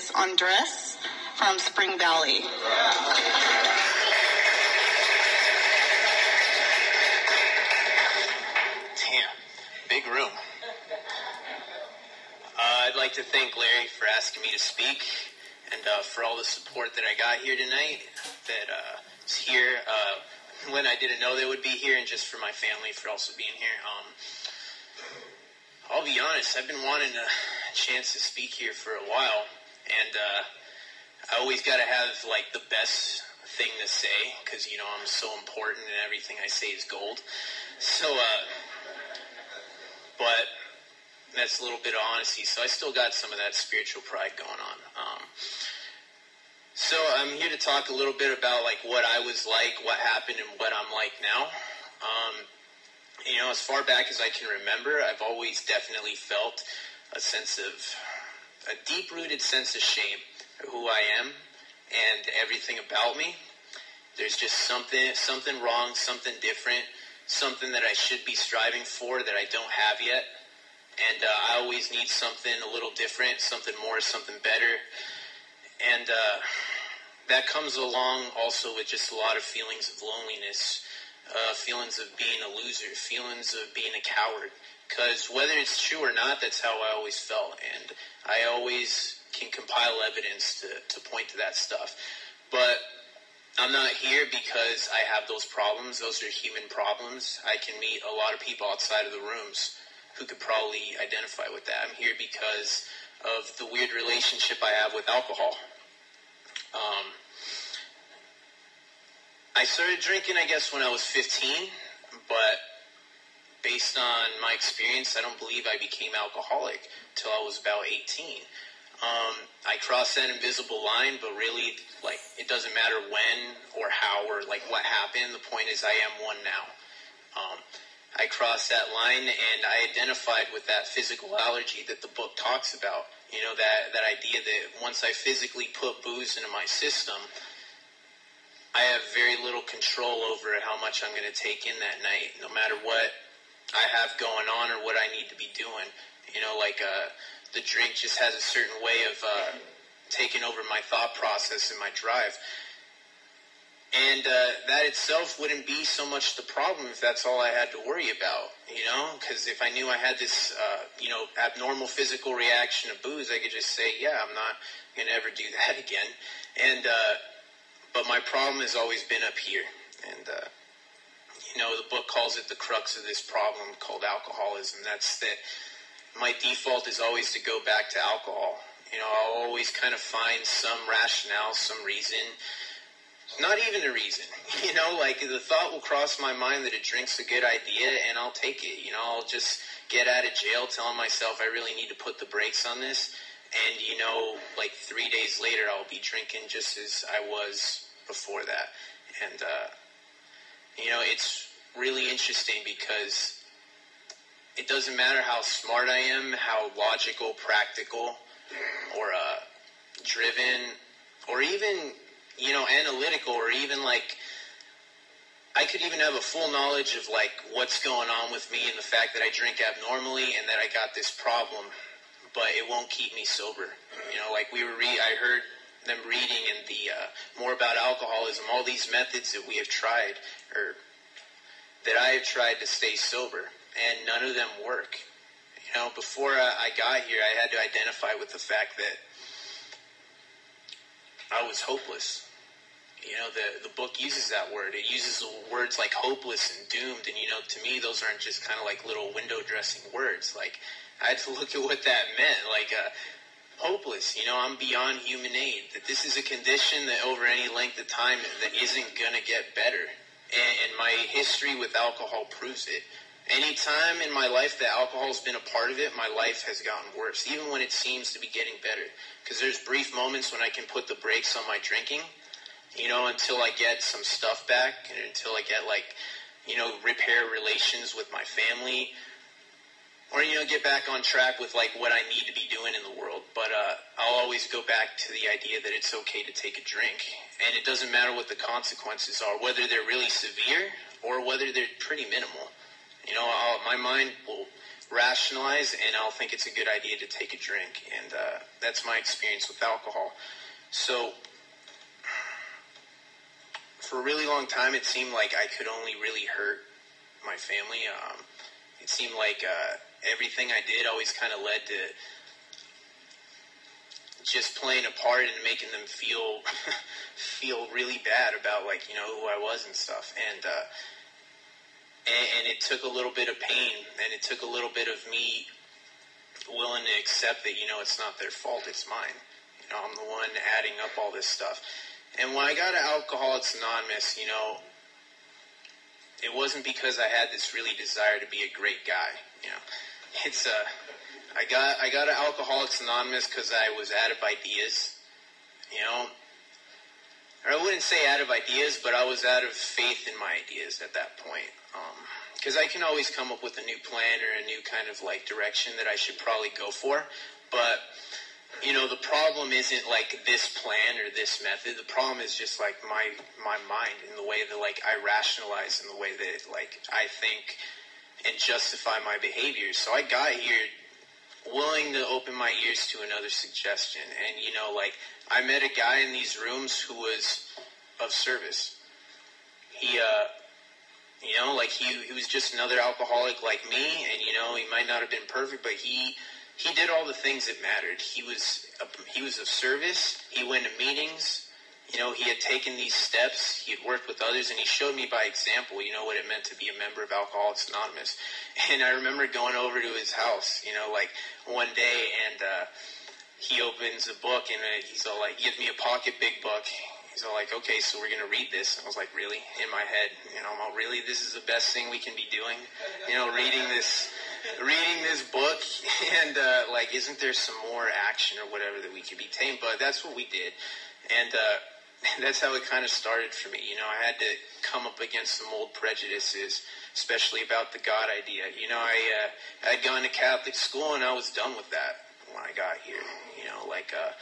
is Andres from Spring Valley. Damn, big room. Uh, I'd like to thank Larry for asking me to speak and uh, for all the support that I got here tonight. That uh, is here uh, when I didn't know they would be here, and just for my family for also being here. Um, I'll be honest, I've been wanting a chance to speak here for a while, and uh, I always got to have like the best thing to say because you know I'm so important and everything I say is gold. So, uh, but that's a little bit of honesty. So I still got some of that spiritual pride going on. Um, so I'm here to talk a little bit about like what I was like, what happened, and what I'm like now. Um, you know, as far back as I can remember, I've always definitely felt a sense of a deep rooted sense of shame of who I am and everything about me. There's just something something wrong, something different, something that I should be striving for that I don't have yet. And uh, I always need something a little different, something more, something better. And uh, that comes along also with just a lot of feelings of loneliness uh, feelings of being a loser, feelings of being a coward. Because whether it's true or not, that's how I always felt. And I always can compile evidence to, to point to that stuff. But I'm not here because I have those problems. Those are human problems. I can meet a lot of people outside of the rooms who could probably identify with that. I'm here because of the weird relationship I have with alcohol. Um, I started drinking, I guess, when I was 15, but based on my experience, I don't believe I became alcoholic until I was about 18. Um, I crossed that invisible line, but really, like, it doesn't matter when or how or, like, what happened. The point is, I am one now. Um, I crossed that line and I identified with that physical allergy that the book talks about. You know, that, that idea that once I physically put booze into my system, I have very little control over how much I'm going to take in that night, no matter what I have going on or what I need to be doing. You know, like uh, the drink just has a certain way of uh, taking over my thought process and my drive. And uh, that itself wouldn't be so much the problem if that's all I had to worry about, you know? Because if I knew I had this, uh, you know, abnormal physical reaction to booze, I could just say, yeah, I'm not going to ever do that again. And uh, but my problem has always been up here. And, uh, you know, the book calls it the crux of this problem called alcoholism. That's that my default is always to go back to alcohol. You know, I'll always kind of find some rationale, some reason. Not even a reason. You know, like the thought will cross my mind that a drink's a good idea and I'll take it. You know, I'll just get out of jail telling myself I really need to put the brakes on this and you know, like three days later, I'll be drinking just as I was before that. And uh, you know, it's really interesting because it doesn't matter how smart I am, how logical, practical, or uh, driven, or even you know, analytical, or even like. I could even have a full knowledge of like what's going on with me and the fact that I drink abnormally and that I got this problem but it won't keep me sober. You know, like we were re- I heard them reading in the uh, more about alcoholism, all these methods that we have tried or that I have tried to stay sober, and none of them work. You know, before I got here, I had to identify with the fact that I was hopeless. You know, the the book uses that word. It uses words like hopeless and doomed, and you know, to me, those aren't just kind of like little window dressing words. Like I had to look at what that meant. Like, uh, hopeless. You know, I'm beyond human aid. That this is a condition that over any length of time that isn't going to get better. And, and my history with alcohol proves it. Any time in my life that alcohol's been a part of it, my life has gotten worse, even when it seems to be getting better. Because there's brief moments when I can put the brakes on my drinking, you know, until I get some stuff back and until I get like, you know, repair relations with my family or you know get back on track with like what I need to be doing in the world. But uh, I'll always go back to the idea that it's okay to take a drink, and it doesn't matter what the consequences are, whether they're really severe or whether they're pretty minimal. You know, I'll, my mind will rationalize, and I'll think it's a good idea to take a drink. And uh, that's my experience with alcohol. So, for a really long time, it seemed like I could only really hurt my family. Um, it seemed like uh, everything I did always kind of led to just playing a part and making them feel feel really bad about like you know who I was and stuff. And uh, and, and it took a little bit of pain, and it took a little bit of me willing to accept that you know it's not their fault, it's mine. You know, I'm the one adding up all this stuff. And when I got to Alcoholics Anonymous, you know, it wasn't because I had this really desire to be a great guy. You know, it's uh, I got I got to Alcoholics Anonymous because I was out of ideas. You know, or I wouldn't say out of ideas, but I was out of faith in my ideas at that point. Because um, I can always come up with a new plan or a new kind of like direction that I should probably go for, but you know the problem isn't like this plan or this method. The problem is just like my my mind and the way that like I rationalize and the way that like I think and justify my behavior. So I got here willing to open my ears to another suggestion. And, you know, like, I met a guy in these rooms who was of service. He, uh, you know, like he, he was just another alcoholic like me, and you know, he might not have been perfect, but he, he did all the things that mattered. He was, a, he was of service. He went to meetings you know, he had taken these steps, he had worked with others, and he showed me by example, you know, what it meant to be a member of Alcoholics Anonymous. And I remember going over to his house, you know, like one day, and uh, he opens a book, and uh, he's all like, give me a pocket big book. He's all like, okay, so we're going to read this. I was like, really? In my head, you know, I'm all, really? This is the best thing we can be doing? You know, reading this reading this book and uh, like isn't there some more action or whatever that we could be tamed but that's what we did and uh, that's how it kind of started for me. You know, I had to come up against some old prejudices, especially about the God idea. You know, I uh, I'd gone to Catholic school and I was done with that when I got here. You know, like uh,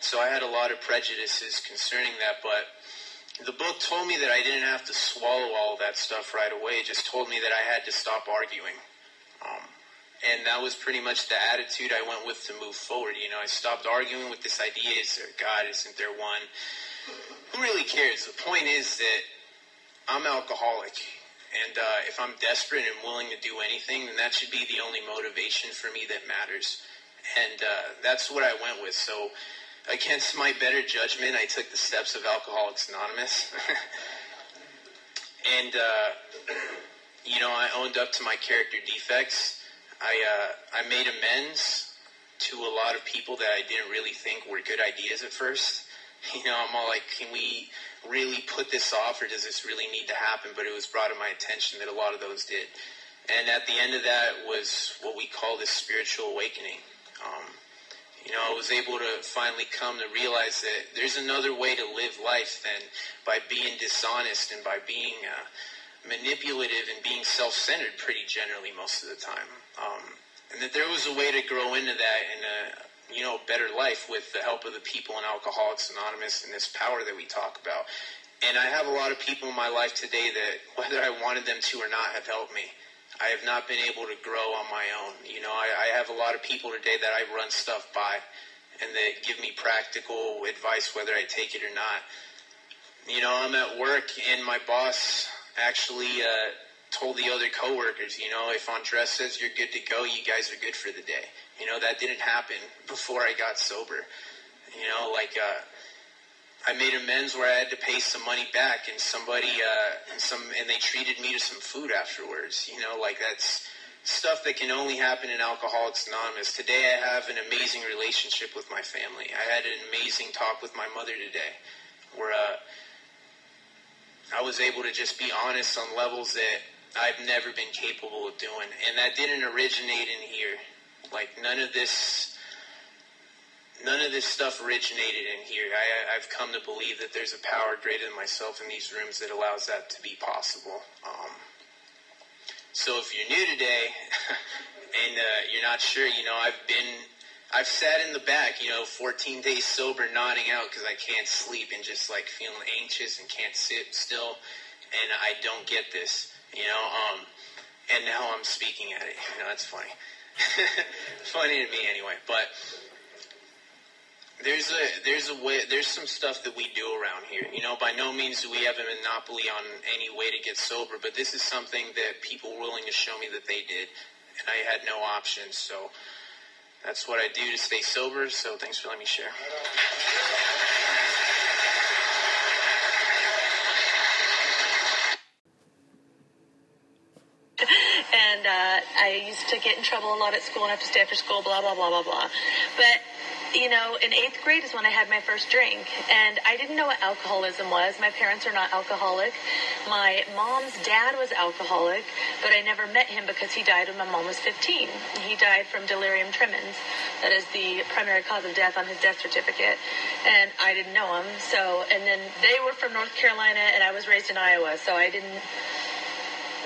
so I had a lot of prejudices concerning that, but the book told me that I didn't have to swallow all that stuff right away. It just told me that I had to stop arguing. Um, and that was pretty much the attitude I went with to move forward. You know, I stopped arguing with this idea: is there God? Isn't there one? Who really cares? The point is that I'm alcoholic. And uh, if I'm desperate and willing to do anything, then that should be the only motivation for me that matters. And uh, that's what I went with. So, against my better judgment, I took the steps of Alcoholics Anonymous. and, uh, you know, I owned up to my character defects. I, uh, I made amends to a lot of people that I didn't really think were good ideas at first. You know, I'm all like, can we really put this off or does this really need to happen? But it was brought to my attention that a lot of those did. And at the end of that was what we call this spiritual awakening. Um, you know, I was able to finally come to realize that there's another way to live life than by being dishonest and by being uh, manipulative and being self-centered pretty generally most of the time. Um, and that there was a way to grow into that in a, you know, better life with the help of the people in Alcoholics Anonymous and this power that we talk about. And I have a lot of people in my life today that, whether I wanted them to or not, have helped me. I have not been able to grow on my own. You know, I, I have a lot of people today that I run stuff by and that give me practical advice whether I take it or not. You know, I'm at work and my boss actually uh, told the other coworkers, you know, if Andres says you're good to go, you guys are good for the day. You know, that didn't happen before I got sober. You know, like, uh, I made amends where I had to pay some money back and somebody, uh, and some, and they treated me to some food afterwards. You know, like that's stuff that can only happen in Alcoholics Anonymous. Today I have an amazing relationship with my family. I had an amazing talk with my mother today where, uh, I was able to just be honest on levels that I've never been capable of doing. And that didn't originate in here. Like none of this, none of this stuff originated in here. I, have come to believe that there's a power greater than myself in these rooms that allows that to be possible. Um, so if you're new today and uh, you're not sure, you know, I've been, I've sat in the back, you know, 14 days sober, nodding out because I can't sleep and just like feeling anxious and can't sit still, and I don't get this, you know. Um, and now I'm speaking at it. You know, that's funny. funny to me anyway. But there's a there's a way there's some stuff that we do around here. You know, by no means do we have a monopoly on any way to get sober, but this is something that people were willing to show me that they did, and I had no options. So that's what I do to stay sober. So thanks for letting me share. And uh, I used to get in trouble a lot at school and have to stay after school, blah, blah, blah, blah, blah. But, you know, in eighth grade is when I had my first drink, and I didn't know what alcoholism was. My parents are not alcoholic. My mom's dad was alcoholic, but I never met him because he died when my mom was 15. He died from delirium tremens. That is the primary cause of death on his death certificate. And I didn't know him. So, and then they were from North Carolina, and I was raised in Iowa, so I didn't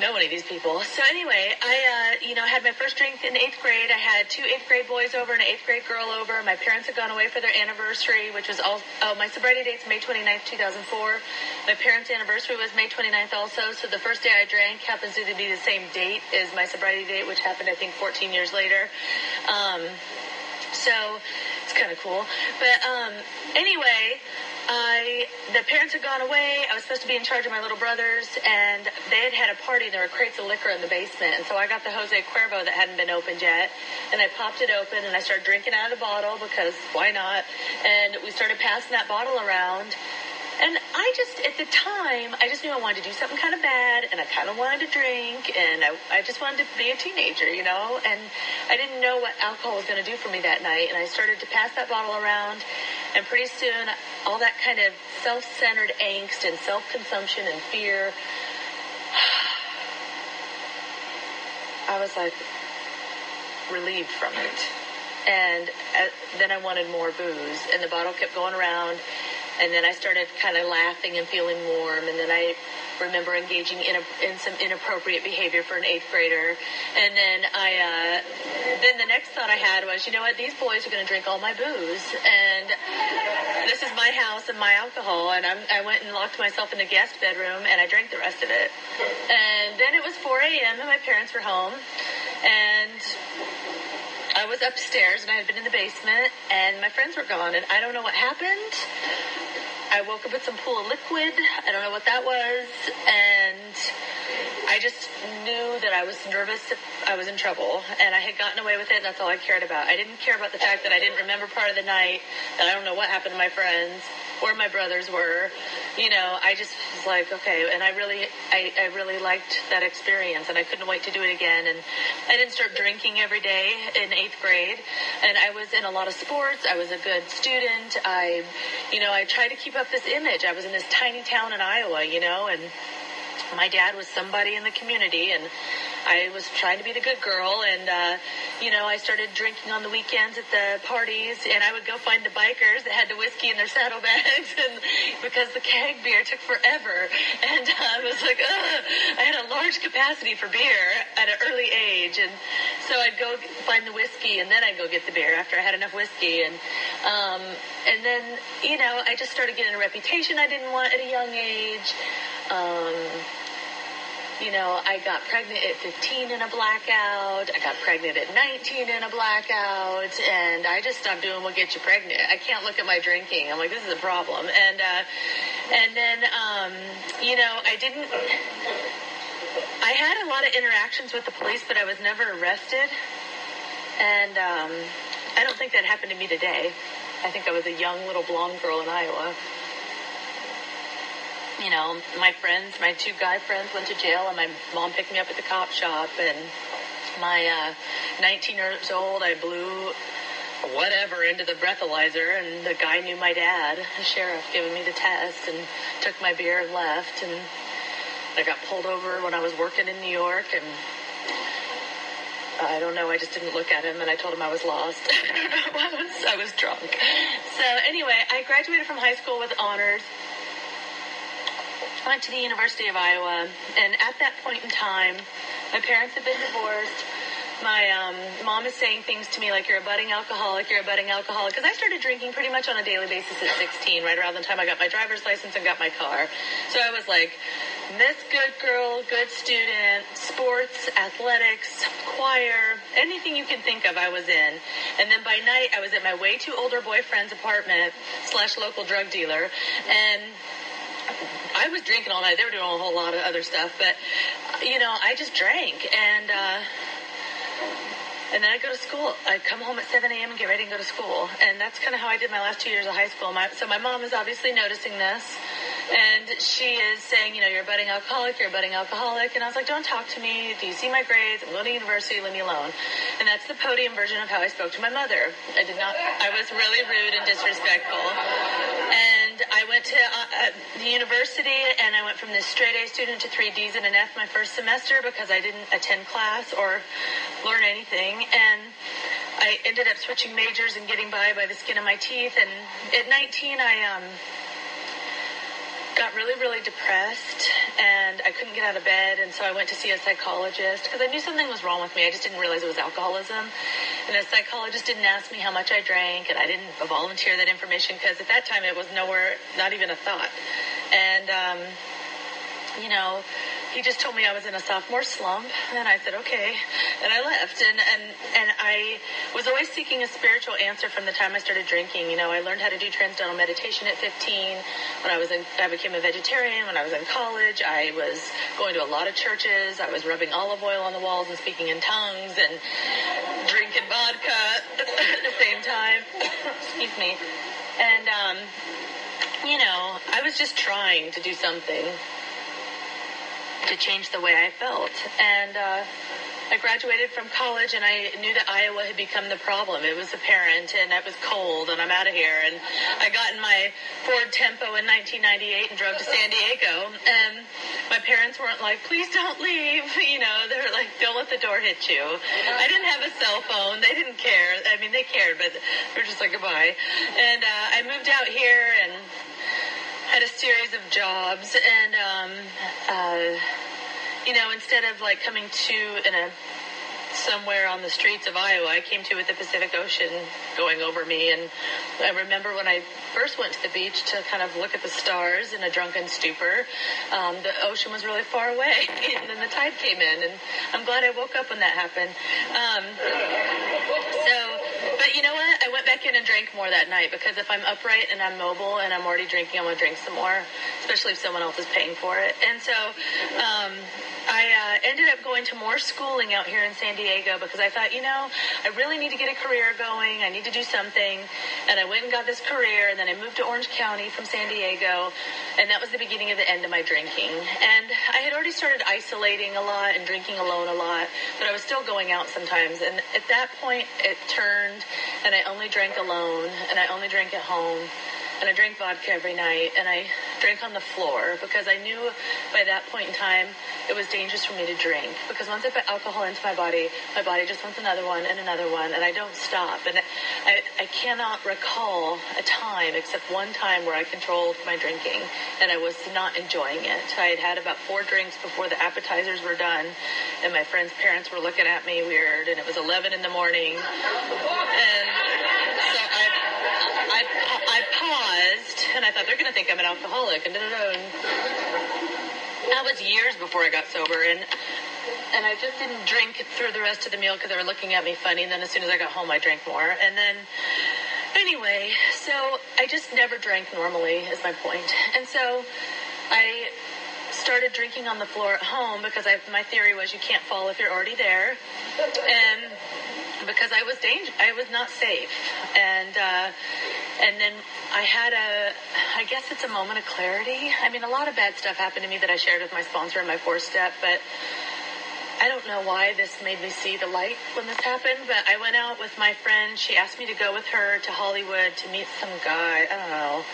know any of these people. So anyway, I, uh, you know, had my first drink in eighth grade. I had two eighth grade boys over and an eighth grade girl over. My parents had gone away for their anniversary, which was all, oh, my sobriety date's May 29th, 2004. My parents' anniversary was May 29th also. So the first day I drank happens to be the same date as my sobriety date, which happened, I think, 14 years later. Um, so it's kind of cool. But um, anyway, I the parents had gone away. I was supposed to be in charge of my little brothers, and they had had a party. There were crates of liquor in the basement, and so I got the Jose Cuervo that hadn't been opened yet, and I popped it open, and I started drinking out of the bottle because why not? And we started passing that bottle around. And I just, at the time, I just knew I wanted to do something kind of bad, and I kind of wanted to drink, and I, I just wanted to be a teenager, you know? And I didn't know what alcohol was going to do for me that night, and I started to pass that bottle around, and pretty soon, all that kind of self centered angst and self consumption and fear, I was like relieved from it. And uh, then I wanted more booze, and the bottle kept going around. And then I started kind of laughing and feeling warm. And then I remember engaging in, a, in some inappropriate behavior for an eighth grader. And then I, uh, then the next thought I had was, you know what, these boys are going to drink all my booze, and this is my house and my alcohol. And I'm, I went and locked myself in the guest bedroom, and I drank the rest of it. And then it was 4 a.m. and my parents were home, and I was upstairs and I had been in the basement and my friends were gone and I don't know what happened. I woke up with some pool of liquid. I don't know what that was. Just knew that I was nervous if I was in trouble. And I had gotten away with it, and that's all I cared about. I didn't care about the fact that I didn't remember part of the night, that I don't know what happened to my friends, or my brothers were. You know, I just was like, okay. And I really, I, I really liked that experience, and I couldn't wait to do it again. And I didn't start drinking every day in eighth grade. And I was in a lot of sports. I was a good student. I, you know, I tried to keep up this image. I was in this tiny town in Iowa, you know, and my dad was somebody in the community and I was trying to be the good girl and uh, you know I started drinking on the weekends at the parties and I would go find the bikers that had the whiskey in their saddlebags and because the keg beer took forever and uh, I was like Ugh. I had a large capacity for beer at an early age and so I'd go find the whiskey and then I'd go get the beer after I had enough whiskey and um, and then you know I just started getting a reputation I didn't want at a young age um, you know, I got pregnant at 15 in a blackout. I got pregnant at 19 in a blackout. And I just stopped doing what gets you pregnant. I can't look at my drinking. I'm like, this is a problem. And, uh, and then, um, you know, I didn't, I had a lot of interactions with the police, but I was never arrested. And, um, I don't think that happened to me today. I think I was a young little blonde girl in Iowa you know, my friends, my two guy friends went to jail, and my mom picked me up at the cop shop. And my uh, 19 years old, I blew whatever into the breathalyzer, and the guy knew my dad, the sheriff, giving me the test, and took my beer and left. And I got pulled over when I was working in New York, and I don't know. I just didn't look at him, and I told him I was lost. I was I was drunk. So anyway, I graduated from high school with honors went to the University of Iowa, and at that point in time, my parents had been divorced. my um, mom is saying things to me like, you're a budding alcoholic, you're a budding alcoholic. Because I started drinking pretty much on a daily basis at 16, right around the time I got my driver's license and got my car. So I was like, this good girl, good student, sports, athletics, choir, anything you can think of, I was in. And then by night, I was at my way too older boyfriend's apartment slash local drug dealer. And I was drinking all night. They were doing a whole lot of other stuff, but you know, I just drank and. Uh, and then I go to school. I come home at 7 a.m. and get ready and go to school. And that's kind of how I did my last two years of high school. My, so my mom is obviously noticing this. And she is saying, you know, you're a budding alcoholic, you're a budding alcoholic. And I was like, don't talk to me. Do you see my grades? I'm going to university, leave me alone. And that's the podium version of how I spoke to my mother. I did not, I was really rude and disrespectful. And I went to uh, the university and I went from this straight A student to three D's and an F my first semester because I didn't attend class or learn anything. And I ended up switching majors and getting by by the skin of my teeth. And at 19, I, um, got really, really depressed and I couldn't get out of bed. And so I went to see a psychologist because I knew something was wrong with me. I just didn't realize it was alcoholism. And the psychologist didn't ask me how much I drank and I didn't volunteer that information because at that time it was nowhere, not even a thought. And, um, you know, he just told me I was in a sophomore slump, and I said okay, and I left. And and and I was always seeking a spiritual answer from the time I started drinking. You know, I learned how to do transcendental meditation at 15. When I was in, I became a vegetarian. When I was in college, I was going to a lot of churches. I was rubbing olive oil on the walls and speaking in tongues and drinking vodka at the same time. Excuse me. And um, you know, I was just trying to do something to change the way I felt. And uh, I graduated from college and I knew that Iowa had become the problem. It was apparent and it was cold and I'm out of here. And I got in my Ford Tempo in 1998 and drove to San Diego. And my parents weren't like, please don't leave. You know, they were like, don't let the door hit you. I didn't have a cell phone. They didn't care. I mean, they cared, but they were just like, goodbye. And uh, I moved out here and had a series of jobs and um, uh, you know instead of like coming to in a somewhere on the streets of Iowa, I came to with the Pacific Ocean going over me. And I remember when I first went to the beach to kind of look at the stars in a drunken stupor, um, the ocean was really far away. and then the tide came in. And I'm glad I woke up when that happened. Um, so, but you know what? I went back in and drank more that night because if I'm upright and I'm mobile and I'm already drinking, I'm to drink some more, especially if someone else is paying for it. And so, um, ended up going to more schooling out here in San Diego because I thought, you know, I really need to get a career going. I need to do something. And I went and got this career, and then I moved to Orange County from San Diego, and that was the beginning of the end of my drinking. And I had already started isolating a lot and drinking alone a lot, but I was still going out sometimes. And at that point, it turned, and I only drank alone, and I only drank at home and I drank vodka every night, and I drank on the floor because I knew by that point in time it was dangerous for me to drink. Because once I put alcohol into my body, my body just wants another one and another one, and I don't stop. And I, I cannot recall a time except one time where I controlled my drinking, and I was not enjoying it. I had had about four drinks before the appetizers were done, and my friends' parents were looking at me weird, and it was 11 in the morning. And paused, and I thought they're going to think I'm an alcoholic, and. That was years before I got sober, and and I just didn't drink through the rest of the meal because they were looking at me funny. And then as soon as I got home, I drank more. And then, anyway, so I just never drank normally, is my point. And so I started drinking on the floor at home because I, my theory was you can't fall if you're already there, and because I was danger, I was not safe, and uh, and then I had a, I guess it's a moment of clarity. I mean, a lot of bad stuff happened to me that I shared with my sponsor in my four step, but I don't know why this made me see the light when this happened, but I went out with my friend. She asked me to go with her to Hollywood to meet some guy. I don't know.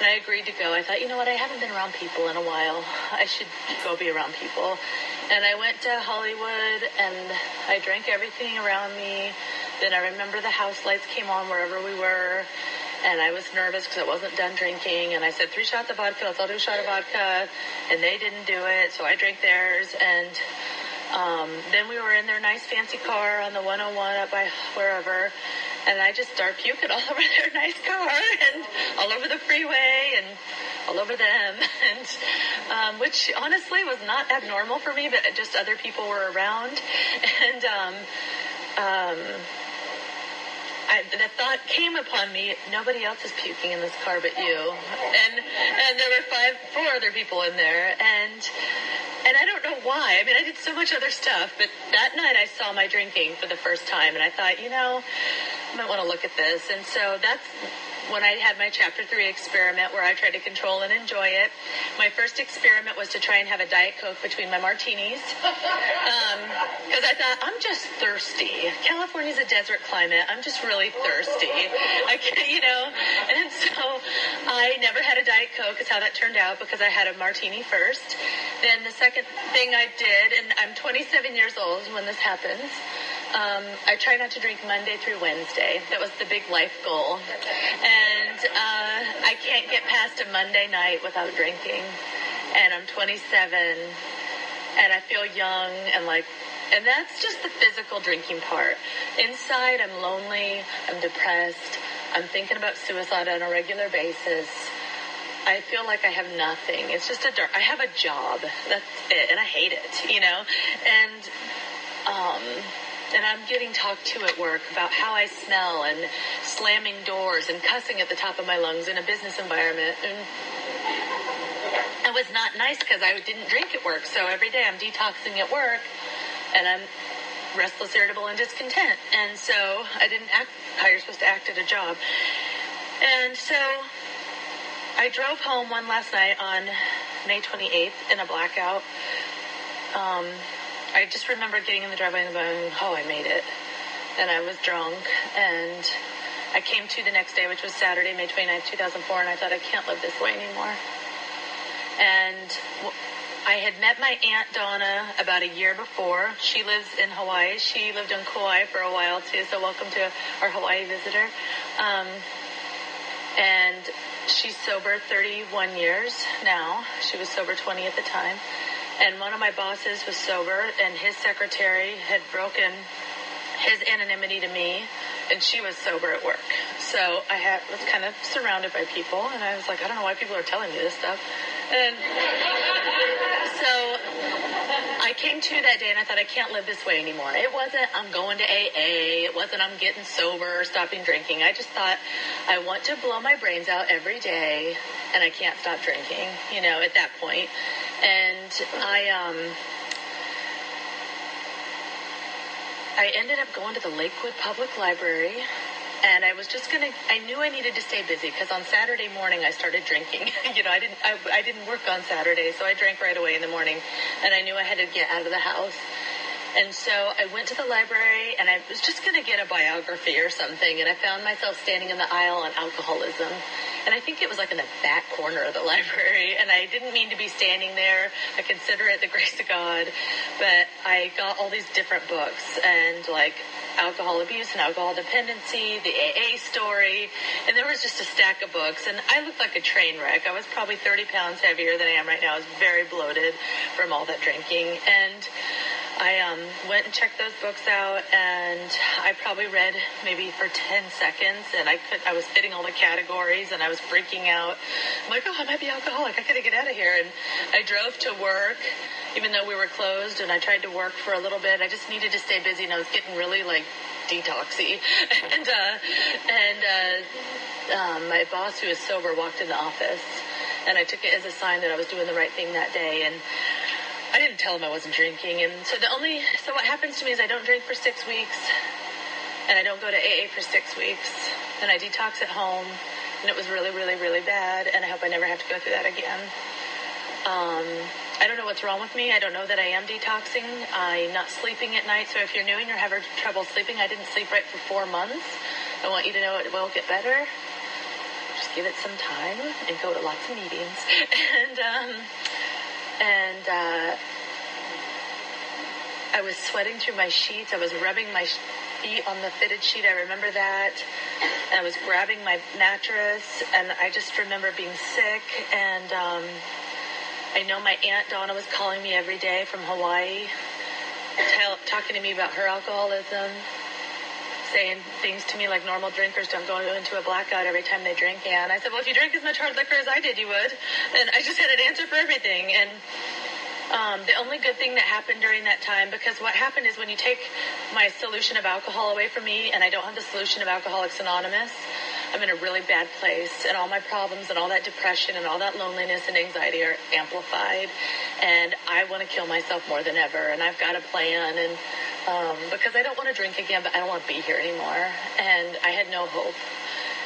And I agreed to go. I thought, you know what? I haven't been around people in a while. I should go be around people. And I went to Hollywood and I drank everything around me. Then I remember the house lights came on wherever we were. And I was nervous because I wasn't done drinking. And I said, three shots of vodka. All do a shot of vodka. And they didn't do it. So I drank theirs. And Um, then we were in their nice fancy car on the 101 up by wherever, and I just start puking all over their nice car and all over the freeway and all over them, and um, which honestly was not abnormal for me, but just other people were around, and um, um, I, the thought came upon me: nobody else is puking in this car but you, and and there were five, four other people in there, and and I don't know why. I mean, I did so much other stuff, but that night I saw my drinking for the first time, and I thought, you know, I might want to look at this, and so that's when I had my chapter three experiment where I tried to control and enjoy it. My first experiment was to try and have a Diet Coke between my martinis. Because um, I thought, I'm just thirsty. California's a desert climate. I'm just really thirsty. I, can, you know? And so I never had a Diet Coke, is how that turned out, because I had a martini first. Then the second thing I did, and I'm 27 years old when this happens, um, I try not to drink Monday through Wednesday. That was the big life goal. And uh, I can't get past a Monday night without drinking. And I'm 27 and I feel young and like, and that's just the physical drinking part. Inside, I'm lonely, I'm depressed, I'm thinking about suicide on a regular basis. I feel like I have nothing. It's just a dark. I have a job. That's it, and I hate it. You know, and um, and I'm getting talked to at work about how I smell and slamming doors and cussing at the top of my lungs in a business environment. And it was not nice because I didn't drink at work. So every day I'm detoxing at work and I'm restless, irritable, and discontent. And so I didn't act how you're supposed to act at a job. And so I drove home one last night on May 28th in a blackout. Um, I just remember getting in the driveway and going, oh, I made it. And I was drunk. And I came to the next day, which was Saturday, May 29th, 2004, and I thought, I can't live this way anymore. And I had met my Aunt Donna about a year before. She lives in Hawaii. She lived in Kauai for a while, too, so welcome to our Hawaii visitor. Um, and she's sober 31 years now. She was sober 20 at the time and one of my bosses was sober, and his secretary had broken his anonymity to me, and she was sober at work. So I had, was kind of surrounded by people, and I was like, I don't know why people are telling me this stuff. And so I came to that day and I thought, I can't live this way anymore. It wasn't, I'm going to AA. It wasn't, I'm getting sober or stopping drinking. I just thought, I want to blow my brains out every day and I can't stop drinking, you know, at that point and I um I ended up going to the Lakewood Public Library and I was just gonna. I knew I needed to stay busy because on Saturday morning I started drinking. you know, I didn't. I, I didn't work on Saturday, so I drank right away in the morning, and I knew I had to get out of the house. And so I went to the library and I was just going to get a biography or something. And I found myself standing in the aisle on alcoholism. And I think it was like in the back corner of the library. And I didn't mean to be standing there. I consider it the grace of God. But I got all these different books and like alcohol abuse and alcohol dependency, the AA story, and there was just a stack of books. And I looked like a train wreck. I was probably 30 pounds heavier than I am right now. I was very bloated from all that drinking. And I um, went and checked those books out, and I probably read maybe for ten seconds, and I could I was fitting all the categories, and I was freaking out. I'm like, oh, I might be alcoholic. I gotta get out of here. And I drove to work, even though we were closed, and I tried to work for a little bit. I just needed to stay busy, and I was getting really like detoxy. and uh, and uh, um, my boss, who is sober, walked in the office, and I took it as a sign that I was doing the right thing that day, and I didn't tell him I wasn't drinking. And so the only, so what happens to me is I don't drink for six weeks and I don't go to AA for six weeks and I detox at home and it was really, really, really bad. And I hope I never have to go through that again. Um, I don't know what's wrong with me. I don't know that I am detoxing. I'm not sleeping at night. So if you're new and you're having trouble sleeping, I didn't sleep right for four months. I want you to know it will get better. Just give it some time and go to lots of meetings. and, um, and uh, I was sweating through my sheets. I was rubbing my feet on the fitted sheet. I remember that. And I was grabbing my mattress, and I just remember being sick. And um, I know my aunt Donna was calling me every day from Hawaii, talking to me about her alcoholism, saying things to me like normal drinkers don't go into a blackout every time they drink. And I said, well, if you drink as much hard liquor as I did, you would. And I just had an answer for everything. And um, the only good thing that happened during that time, because what happened is when you take my solution of alcohol away from me and I don't have the solution of Alcoholics Anonymous, I'm in a really bad place and all my problems and all that depression and all that loneliness and anxiety are amplified and I want to kill myself more than ever and I've got a plan and um, because I don't want to drink again but I don't want to be here anymore and I had no hope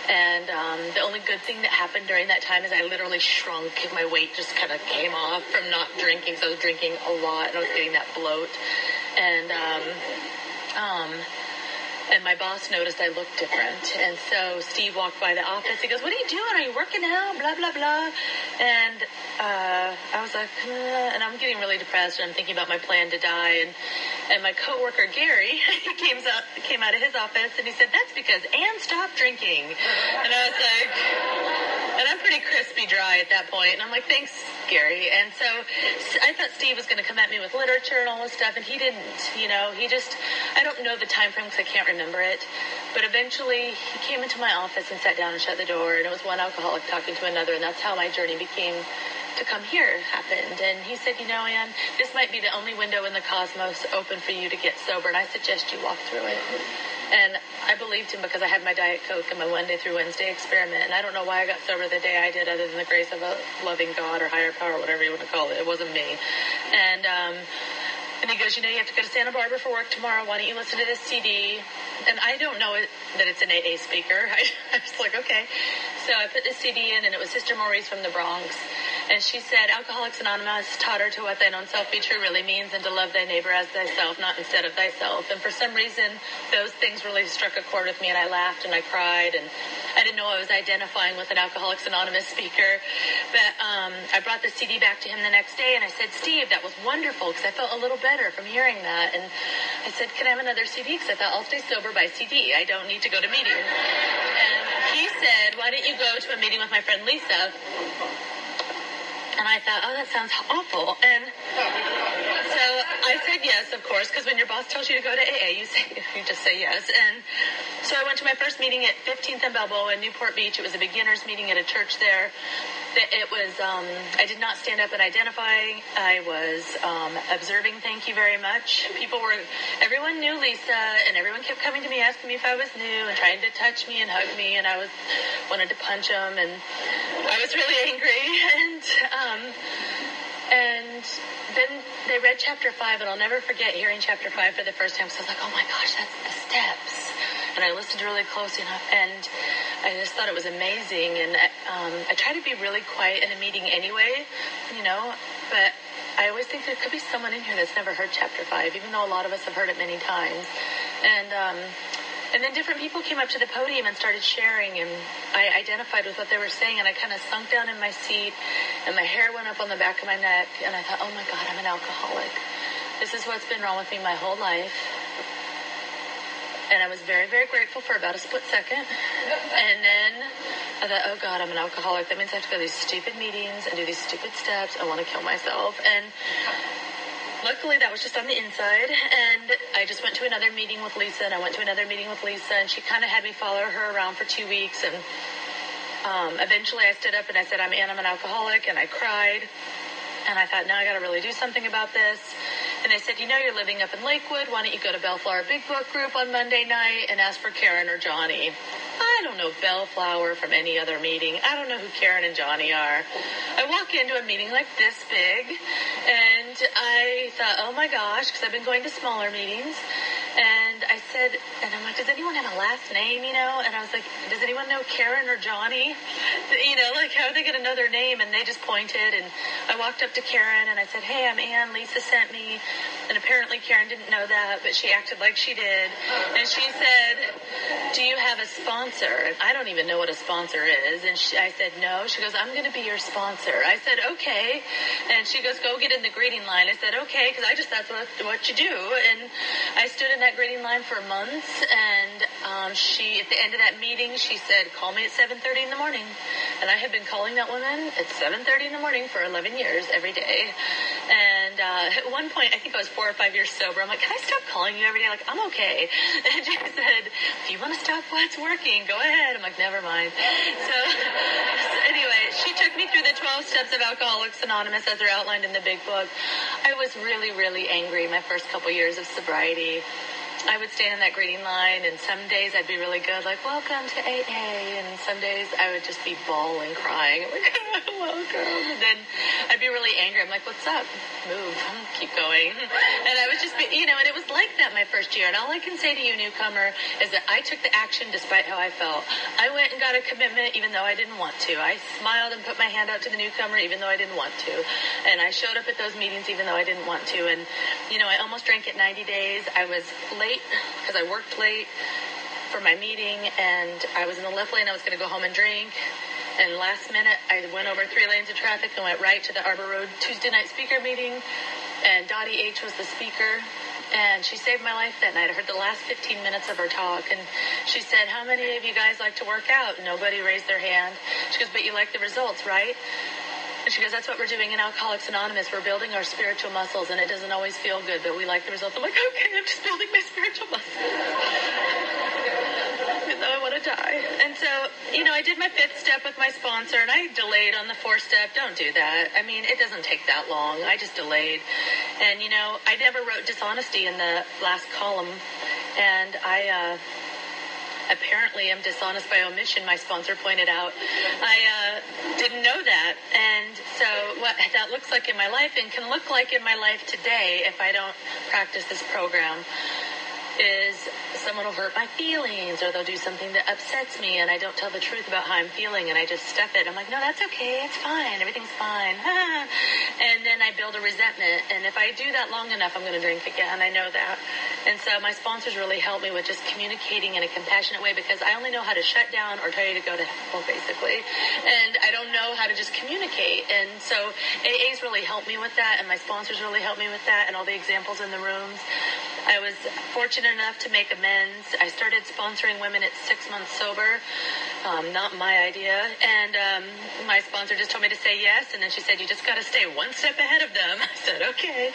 and um, the only good thing that happened during that time is I literally shrunk. My weight just kind of came off from not drinking. So I was drinking a lot and I was getting that bloat. And um, um, and my boss noticed I looked different. And so Steve walked by the office. He goes, What are you doing? Are you working out? Blah, blah, blah. And uh, I was like, uh, and I'm getting really depressed. And I'm thinking about my plan to die. And, and my coworker, Gary, he came out, came out of his office and he said, That's because Anne stopped drinking. And I was like, and I'm pretty crispy dry at that point. And I'm like, Thanks, Gary. And so I thought Steve was going to come at me with literature and all this stuff, and he didn't. You know, he just, I don't know the time frame because I can't remember it. But eventually he came into my office and sat down and shut the door, and it was one alcoholic talking to another, and that's how my journey became to come here happened. And he said, you know, Anne, this might be the only window in the cosmos open for you to get sober, and I suggest you walk through it. And I believed him because I had my Diet Coke and my Monday through Wednesday experiment. And I don't know why I got sober the day I did, other than the grace of a loving God or higher power, whatever you want to call it. It wasn't me. And, um, and he goes, you know, you have to go to Santa Barbara for work tomorrow. Why don't you listen to this CD? And I don't know it, that it's an AA speaker. I, I was like, okay. So I put this CD in, and it was Sister Maurice from the Bronx. And she said, Alcoholics Anonymous taught her to what thine own self be true really means and to love thy neighbor as thyself, not instead of thyself. And for some reason, those things really struck a chord with me, and I laughed and I cried, and I didn't know I was identifying with an Alcoholics Anonymous speaker. But um, I brought the CD back to him the next day, and I said, Steve, that was wonderful because I felt a little better from hearing that. And I said, Can I have another CD? Because I thought I'll stay sober by CD. I don't need to go to meetings. And he said, Why don't you go to a meeting with my friend Lisa? And I thought, oh, that sounds awful. And so I said yes, of course, because when your boss tells you to go to AA, you say you just say yes. And so I went to my first meeting at 15th and Balboa in Newport Beach. It was a beginners meeting at a church there. It was um, I did not stand up and identify. I was um, observing. Thank you very much. People were everyone knew Lisa, and everyone kept coming to me asking me if I was new and trying to touch me and hug me, and I was wanted to punch them, and I was really angry and. Um, and then they read chapter five, and I'll never forget hearing chapter five for the first time. So I was like, "Oh my gosh, that's the steps!" And I listened really close enough, and I just thought it was amazing. And um, I try to be really quiet in a meeting anyway, you know. But I always think there could be someone in here that's never heard chapter five, even though a lot of us have heard it many times. And um, and then different people came up to the podium and started sharing, and I identified with what they were saying, and I kind of sunk down in my seat, and my hair went up on the back of my neck, and I thought, oh my God, I'm an alcoholic. This is what's been wrong with me my whole life. And I was very, very grateful for about a split second. And then I thought, oh God, I'm an alcoholic. That means I have to go to these stupid meetings and do these stupid steps. I want to kill myself. And luckily that was just on the inside and i just went to another meeting with lisa and i went to another meeting with lisa and she kind of had me follow her around for two weeks and um, eventually i stood up and i said i'm Ann, i'm an alcoholic and i cried and i thought now i got to really do something about this and I said, you know, you're living up in Lakewood. Why don't you go to Bellflower Big Book Group on Monday night and ask for Karen or Johnny? I don't know Bellflower from any other meeting. I don't know who Karen and Johnny are. I walk into a meeting like this big, and I thought, oh my gosh, because I've been going to smaller meetings. And I said, and I'm like, does anyone have a last name, you know? And I was like, does anyone know Karen or Johnny? You know, like, how are they going to know their name? And they just pointed. And I walked up to Karen and I said, hey, I'm Ann. Lisa sent me. And apparently Karen didn't know that, but she acted like she did. And she said, do you have a sponsor? I don't even know what a sponsor is. And she, I said, no. She goes, I'm going to be your sponsor. I said, okay. And she goes, go get in the greeting line. I said, okay, because I just, that's what, what you do. And I stood in that greeting line for months, and um, she, at the end of that meeting, she said, "Call me at 7:30 in the morning," and I had been calling that woman at 7:30 in the morning for 11 years every day, And uh, at one point, I think I was four or five years sober. I'm like, can I stop calling you every day? Like, I'm okay. And she said, if you want to stop what's working, go ahead. I'm like, never mind. So anyway, she took me through the 12 steps of Alcoholics Anonymous as they're outlined in the big book. I was really, really angry my first couple years of sobriety. I would stand in that greeting line, and some days I'd be really good, like, welcome to AA. And some days I would just be bawling, crying. Like, welcome. And then I'd be really angry. I'm like, what's up? Move. Keep going. And I was just, be, you know, and it was like that my first year. And all I can say to you, newcomer, is that I took the action despite how I felt. I went and got a commitment even though I didn't want to. I smiled and put my hand out to the newcomer even though I didn't want to. And I showed up at those meetings even though I didn't want to. And, you know, I almost drank it 90 days. I was late because I worked late for my meeting and I was in the left lane. I was going to go home and drink. And last minute, I went over three lanes of traffic and went right to the Arbor Road Tuesday night speaker meeting. And Dottie H was the speaker. And she saved my life that night. I heard the last 15 minutes of her talk. And she said, How many of you guys like to work out? Nobody raised their hand. She goes, But you like the results, right? And she goes, that's what we're doing in Alcoholics Anonymous. We're building our spiritual muscles, and it doesn't always feel good, but we like the results. I'm like, okay, I'm just building my spiritual muscles. Even though I want to die. And so, you know, I did my fifth step with my sponsor, and I delayed on the fourth step. Don't do that. I mean, it doesn't take that long. I just delayed. And, you know, I never wrote dishonesty in the last column. And I, uh, apparently am dishonest by omission, my sponsor pointed out. I uh, didn't know that. And so what that looks like in my life and can look like in my life today if I don't practice this program is someone will hurt my feelings or they'll do something that upsets me and I don't tell the truth about how I'm feeling and I just stuff it. I'm like, no, that's okay. It's fine. Everything's fine. and then I build a resentment. And if I do that long enough, I'm going to drink again. I know that. And so my sponsors really help me with just communicating in a compassionate way because I only know how to shut down or tell you to go to hell, basically. And I don't know how to just communicate. And so AA's really helped me with that and my sponsors really helped me with that and all the examples in the rooms. I was fortunate enough to make amends. I started sponsoring women at six months sober. Um, not my idea. And um, my sponsor just told me to say yes. And then she said, You just got to stay one step ahead of them. I said, Okay.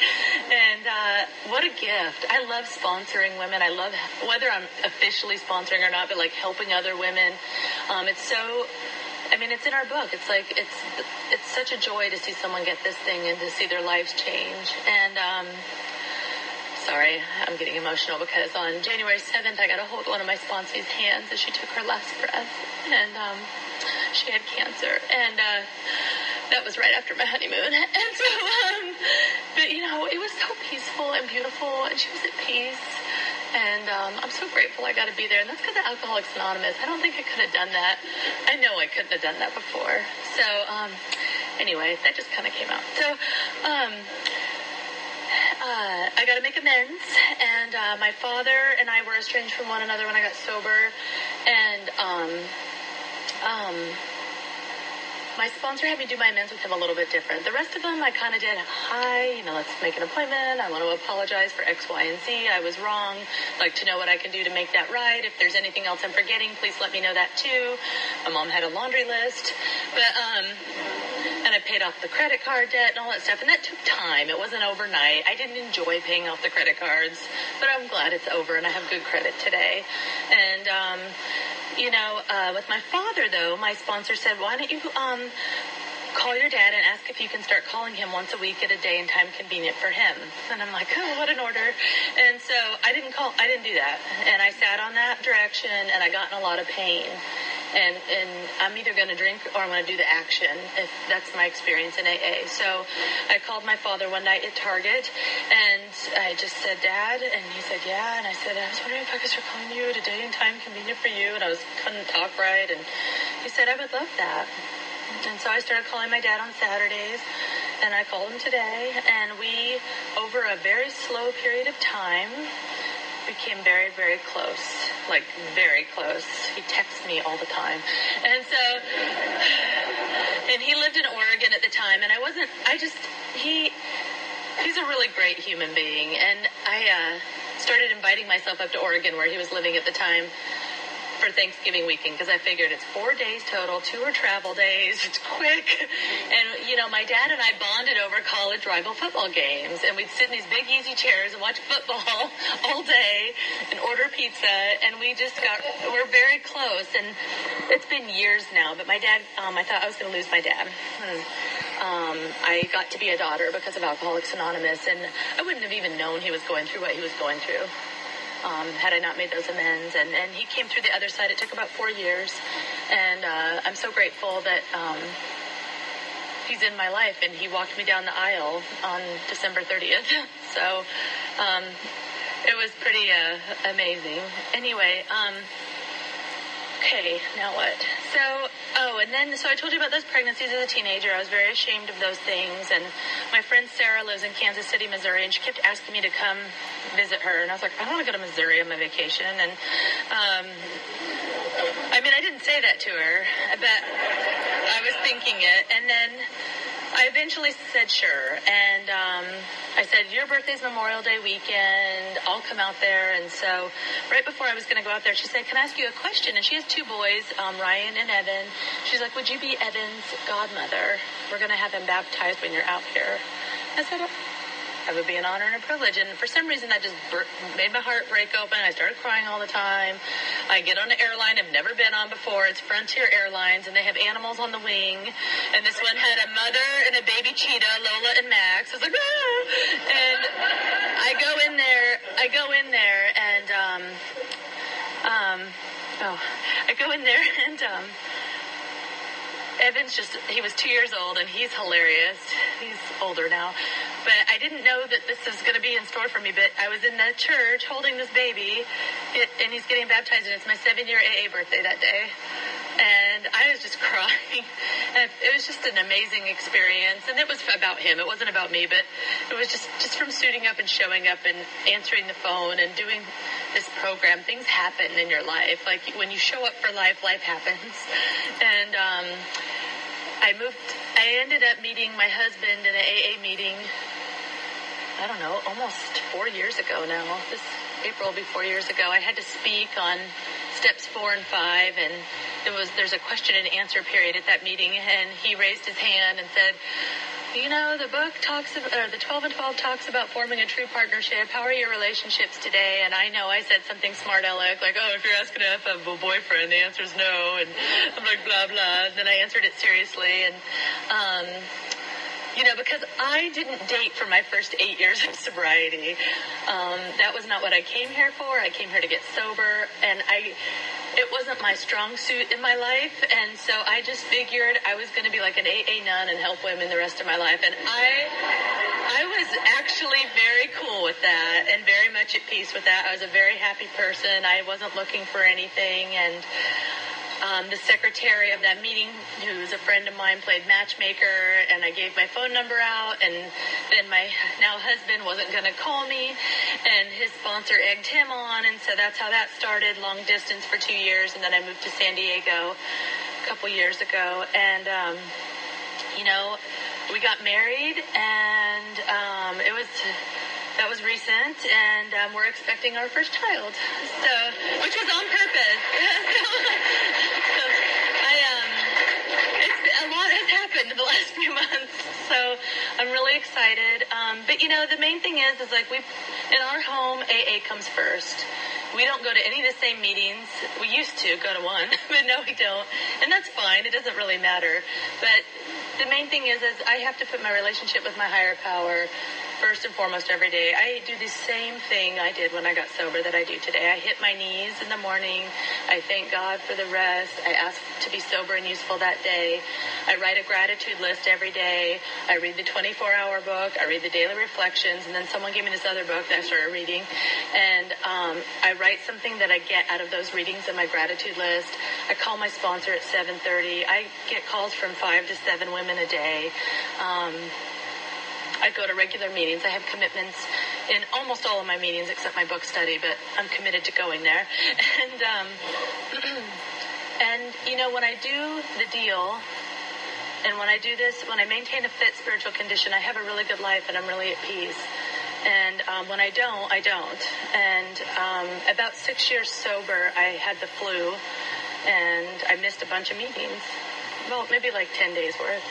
And uh, what a gift. I love sponsoring women. I love whether I'm officially sponsoring or not, but like helping other women. Um, it's so I mean, it's in our book. It's like it's it's such a joy to see someone get this thing and to see their lives change. And um, sorry, I'm getting emotional because on January 7th, I got to hold one of my sponsee's hands as she took her last breath, and um, she had cancer, and uh, that was right after my honeymoon, and so, um, but you know, it was so peaceful and beautiful, and she was at peace. And um, I'm so grateful I got to be there. And that's because of Alcoholics Anonymous. I don't think I could have done that. I know I couldn't have done that before. So, um, anyway, that just kind of came out. So, um, uh, I got to make amends. And uh, my father and I were estranged from one another when I got sober. And um, um, my sponsor had me do my amends with him a little bit different. The rest of them, I kind of did, hi, you know, let's make an appointment. I want to apologize for X, Y, and Z. I was wrong. I'd like to know what I can do to make that right. If there's anything else I'm forgetting, please let me know that too. My mom had a laundry list. But, um, and I paid off the credit card debt and all that stuff. And that took time. It wasn't overnight. I didn't enjoy paying off the credit cards, but I'm glad it's over and I have good credit today. And, um, you know, uh, with my father though, my sponsor said, why don't you, um, call your dad and ask if you can start calling him once a week at a day and time convenient for him. And I'm like, oh, what an order. And so I didn't call, I didn't do that. And I sat on that direction and I got in a lot of pain and and I'm either going to drink or I'm going to do the action. If that's my experience in AA. So I called my father one night at Target, and I just said, "Dad," and he said, "Yeah." And I said, "I was wondering if I could start calling you at a day and time convenient for you." And I was couldn't talk right, and he said, "I would love that." And so I started calling my dad on Saturdays, and I called him today, and we, over a very slow period of time, became very, very close. Like, very close. He texts me all the time. And so, and he lived in Oregon at the time, and I wasn't, I just, he, he's a really great human being. And I uh, started inviting myself up to Oregon where he was living at the time for Thanksgiving weekend because I figured it's four days total, two are travel days, it's quick. And, you know, my dad and I bonded over college rival football games, and we'd sit in these big, easy chairs and watch football all day and order pizza, and we just got, we're very close. And it's been years now, but my dad, um, I thought I was going to lose my dad. Um, I got to be a daughter because of Alcoholics Anonymous, and I wouldn't have even known he was going through what he was going through um, had I not made those amends. And, and he came through the other side. It took about four years, and uh, I'm so grateful that um, he's in my life, and he walked me down the aisle on December 30th. so um, it was pretty uh, amazing. Anyway. Okay, now what? So, oh, and then, so I told you about those pregnancies as a teenager. I was very ashamed of those things. And my friend Sarah lives in Kansas City, Missouri, and she kept asking me to come visit her. And I was like, I don't want to go to Missouri on my vacation. And, um, I mean, I didn't say that to her, but I was thinking it. And then I eventually said sure. And um, I said, Your birthday's Memorial Day weekend. I'll come out there. And so, right before I was going to go out there, she said, Can I ask you a question? And she has two boys, um, Ryan and Evan. She's like, Would you be Evan's godmother? We're going to have him baptized when you're out here. I said, it would be an honor and a privilege. And for some reason, that just made my heart break open. I started crying all the time. I get on an airline I've never been on before. It's Frontier Airlines, and they have animals on the wing. And this one had a mother and a baby cheetah, Lola and Max. I was like, ah! And I go in there. I go in there, and um, um, oh, I go in there, and um. Evan's just, he was two years old and he's hilarious. He's older now. But I didn't know that this was going to be in store for me. But I was in the church holding this baby and he's getting baptized and it's my seven year AA birthday that day. And I was just crying. And it was just an amazing experience. And it was about him. It wasn't about me, but it was just, just from suiting up and showing up and answering the phone and doing this program. Things happen in your life. Like when you show up for life, life happens. And, um, I moved, I ended up meeting my husband in an AA meeting, I don't know, almost four years ago now. This April will be four years ago. I had to speak on steps four and five, and there was there's a question and answer period at that meeting, and he raised his hand and said, you know, the book talks about, or the 12 and 12 talks about forming a true partnership. How are your relationships today? And I know I said something smart aleck, like, oh, if you're asking if I have a boyfriend, the answer is no. And I'm like, blah, blah. And then I answered it seriously. And, um, you know, because I didn't date for my first eight years of sobriety. Um, that was not what I came here for. I came here to get sober, and I it wasn't my strong suit in my life, and so I just figured I was going to be like an AA nun and help women the rest of my life. And I, I was actually very cool with that and very much at peace with that. I was a very happy person. I wasn't looking for anything, and um, the secretary of that meeting, who's a friend of mine, played matchmaker, and I gave my phone number out. And then my now husband wasn't going to call me, and his sponsor egged him on, and so that's how that started, long distance for two years. And then I moved to San Diego a couple years ago, and um, you know, we got married, and um, it was that was recent, and um, we're expecting our first child. So, which was on purpose. so, I um, a lot has happened in the last few months, so I'm really excited. Um, but you know, the main thing is, is like we, in our home, AA comes first. We don't go to any of the same meetings. We used to go to one, but no, we don't, and that's fine. It doesn't really matter. But the main thing is, is I have to put my relationship with my higher power first and foremost every day. I do the same thing I did when I got sober that I do today. I hit my knees in the morning. I thank God for the rest. I ask to be sober and useful that day. I write a gratitude list every day. I read the 24 hour book. I read the daily reflections. And then someone gave me this other book that I started reading. And um, I write something that I get out of those readings in my gratitude list. I call my sponsor at 7.30. I get calls from five to seven women a day. Um, I go to regular meetings. I have commitments in almost all of my meetings except my book study, but I'm committed to going there. And um, and you know when I do the deal, and when I do this, when I maintain a fit spiritual condition, I have a really good life and I'm really at peace. And um, when I don't, I don't. And um, about six years sober, I had the flu and I missed a bunch of meetings. Well, maybe like 10 days worth.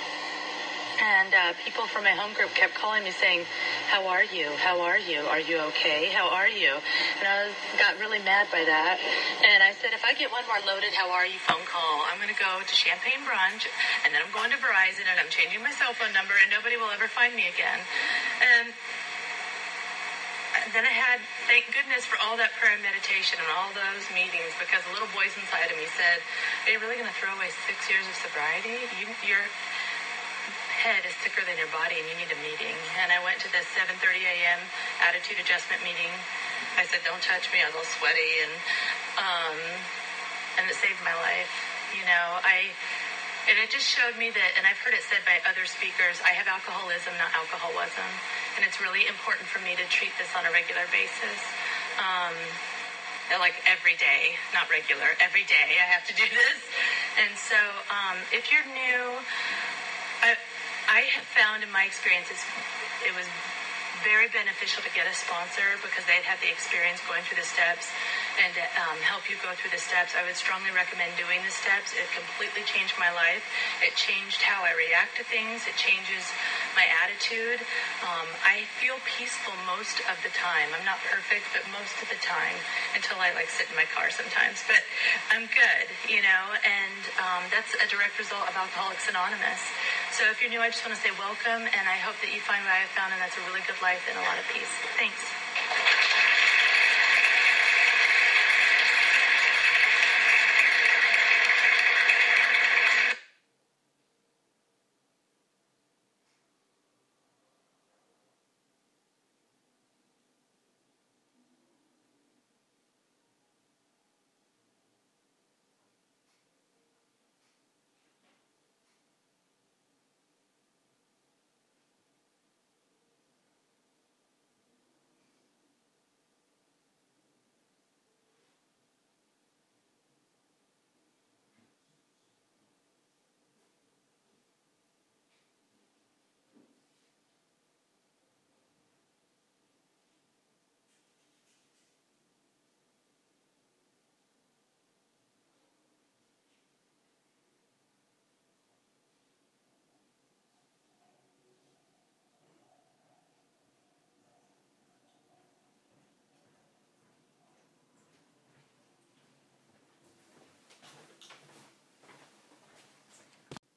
And uh, people from my home group kept calling me saying, "How are you? How are you? Are you okay? How are you?" And I got really mad by that. And I said, "If I get one more loaded, how are you phone call, I'm going to go to Champagne Brunch, and then I'm going to Verizon, and I'm changing my cell phone number, and nobody will ever find me again." And then I had, thank goodness for all that prayer and meditation and all those meetings because a little voice inside of me said, Are you really going to throw away six years of sobriety? You, you're head is thicker than your body and you need a meeting. And I went to the 7.30 a.m. attitude adjustment meeting. I said, don't touch me. I was all sweaty. And, um, and it saved my life. You know, I, and it just showed me that, and I've heard it said by other speakers, I have alcoholism, not alcoholism. And it's really important for me to treat this on a regular basis. Um, like every day, not regular, every day I have to do this. And so um, if you're new, I, have found in my experiences it was very beneficial to get a sponsor because they'd had the experience going through the steps and to um, help you go through the steps. I would strongly recommend doing the steps. It completely changed my life. It changed how I react to things. It changes my attitude. Um, I feel peaceful most of the time. I'm not perfect, but most of the time until I like sit in my car sometimes. But I'm good, you know, and um, that's a direct result of Alcoholics Anonymous. So if you're new, I just want to say welcome, and I hope that you find what I have found, and that's a really good life and a lot of peace. Thanks.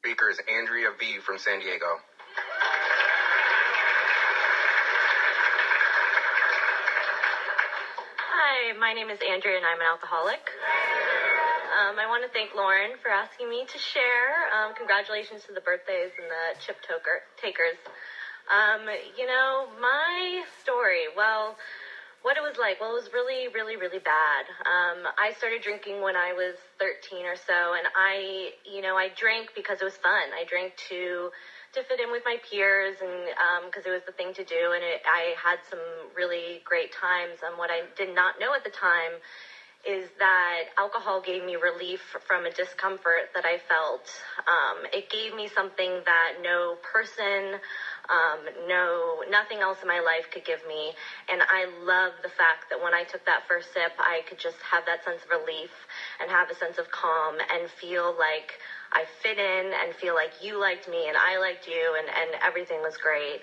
speaker is Andrea V from San Diego. Hi, my name is Andrea and I'm an alcoholic. Um, I want to thank Lauren for asking me to share. Um, congratulations to the birthdays and the chip toker- takers. Um, you know, my story, well, what it was like. Well, it was really, really, really bad. Um, I started drinking when I was 13 or so, and I, you know, I drank because it was fun. I drank to to fit in with my peers, and because um, it was the thing to do, and it, I had some really great times. And what I did not know at the time is that alcohol gave me relief from a discomfort that I felt. Um, it gave me something that no person um, no, nothing else in my life could give me. And I love the fact that when I took that first sip, I could just have that sense of relief and have a sense of calm and feel like I fit in and feel like you liked me and I liked you and, and everything was great.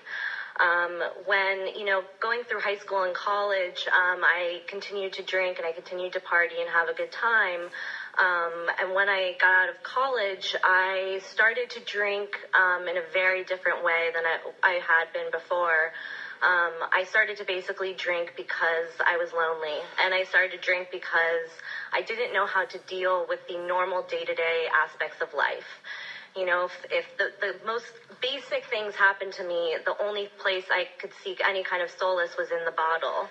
Um, when, you know, going through high school and college, um, I continued to drink and I continued to party and have a good time. Um, and when I got out of college, I started to drink um, in a very different way than I, I had been before. Um, I started to basically drink because I was lonely. And I started to drink because I didn't know how to deal with the normal day to day aspects of life. You know, if, if the, the most basic things happened to me, the only place I could seek any kind of solace was in the bottle.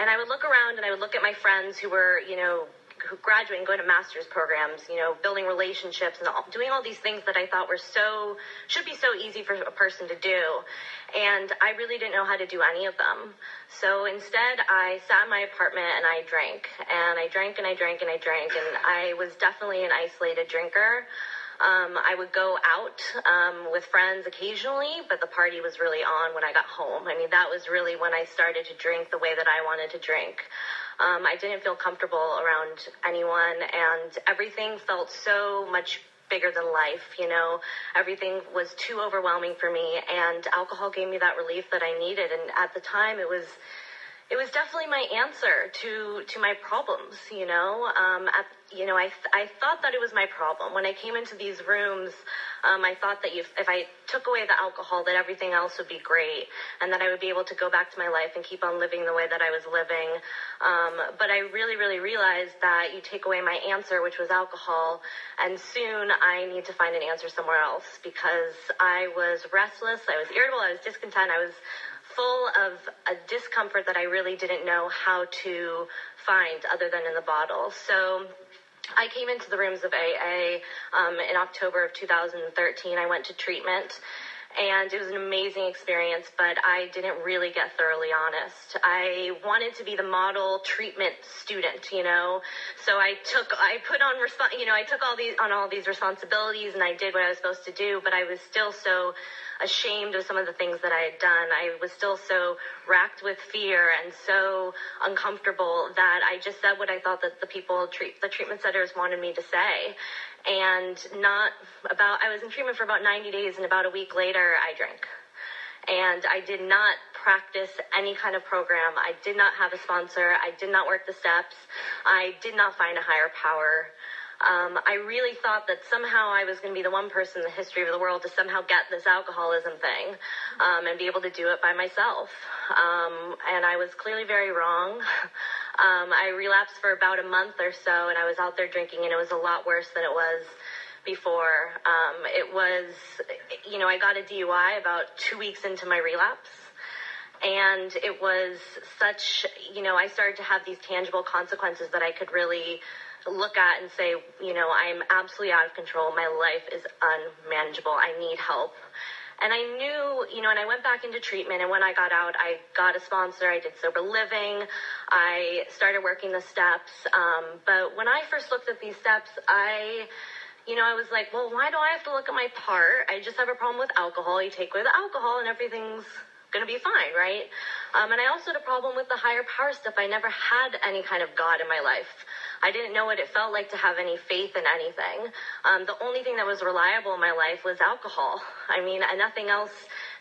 And I would look around and I would look at my friends who were, you know, who graduate and go to master's programs, you know, building relationships and all, doing all these things that I thought were so, should be so easy for a person to do. And I really didn't know how to do any of them. So instead, I sat in my apartment and I drank. And I drank and I drank and I drank. And I was definitely an isolated drinker. Um, I would go out um, with friends occasionally, but the party was really on when I got home. I mean, that was really when I started to drink the way that I wanted to drink. Um, I didn't feel comfortable around anyone, and everything felt so much bigger than life, you know. Everything was too overwhelming for me, and alcohol gave me that relief that I needed. And at the time, it was it was definitely my answer to to my problems you know? Um, at, you know I, I thought that it was my problem. When i came into these rooms um, i thought that if, if i took away the alcohol that everything else would be great and that i would be able to go back to my life and keep on living the way that i was living. Um, but i really really realized that you take away my answer which was alcohol and soon i need to find an answer somewhere else because i was restless i was irritable i was discontent i was full of a discomfort that I really didn't know how to find other than in the bottle. So I came into the rooms of AA um, in October of 2013. I went to treatment and it was an amazing experience, but I didn't really get thoroughly honest. I wanted to be the model treatment student, you know, so I took, I put on, you know, I took all these on all these responsibilities, and I did what I was supposed to do, but I was still so ashamed of some of the things that I had done. I was still so racked with fear and so uncomfortable that I just said what I thought that the people treat the treatment centers wanted me to say and not about I was in treatment for about 90 days and about a week later I drank. And I did not practice any kind of program. I did not have a sponsor. I did not work the steps. I did not find a higher power. Um, I really thought that somehow I was going to be the one person in the history of the world to somehow get this alcoholism thing um, and be able to do it by myself. Um, and I was clearly very wrong. Um, I relapsed for about a month or so, and I was out there drinking, and it was a lot worse than it was before. Um, it was, you know, I got a DUI about two weeks into my relapse. And it was such, you know, I started to have these tangible consequences that I could really look at and say, you know, I'm absolutely out of control. My life is unmanageable. I need help. And I knew, you know, and I went back into treatment. And when I got out, I got a sponsor. I did sober living. I started working the steps. Um, but when I first looked at these steps, I, you know, I was like, well, why do I have to look at my part? I just have a problem with alcohol. You take away the alcohol and everything's going to be fine, right? Um, and I also had a problem with the higher power stuff. I never had any kind of God in my life. I didn't know what it felt like to have any faith in anything. Um, the only thing that was reliable in my life was alcohol. I mean, nothing else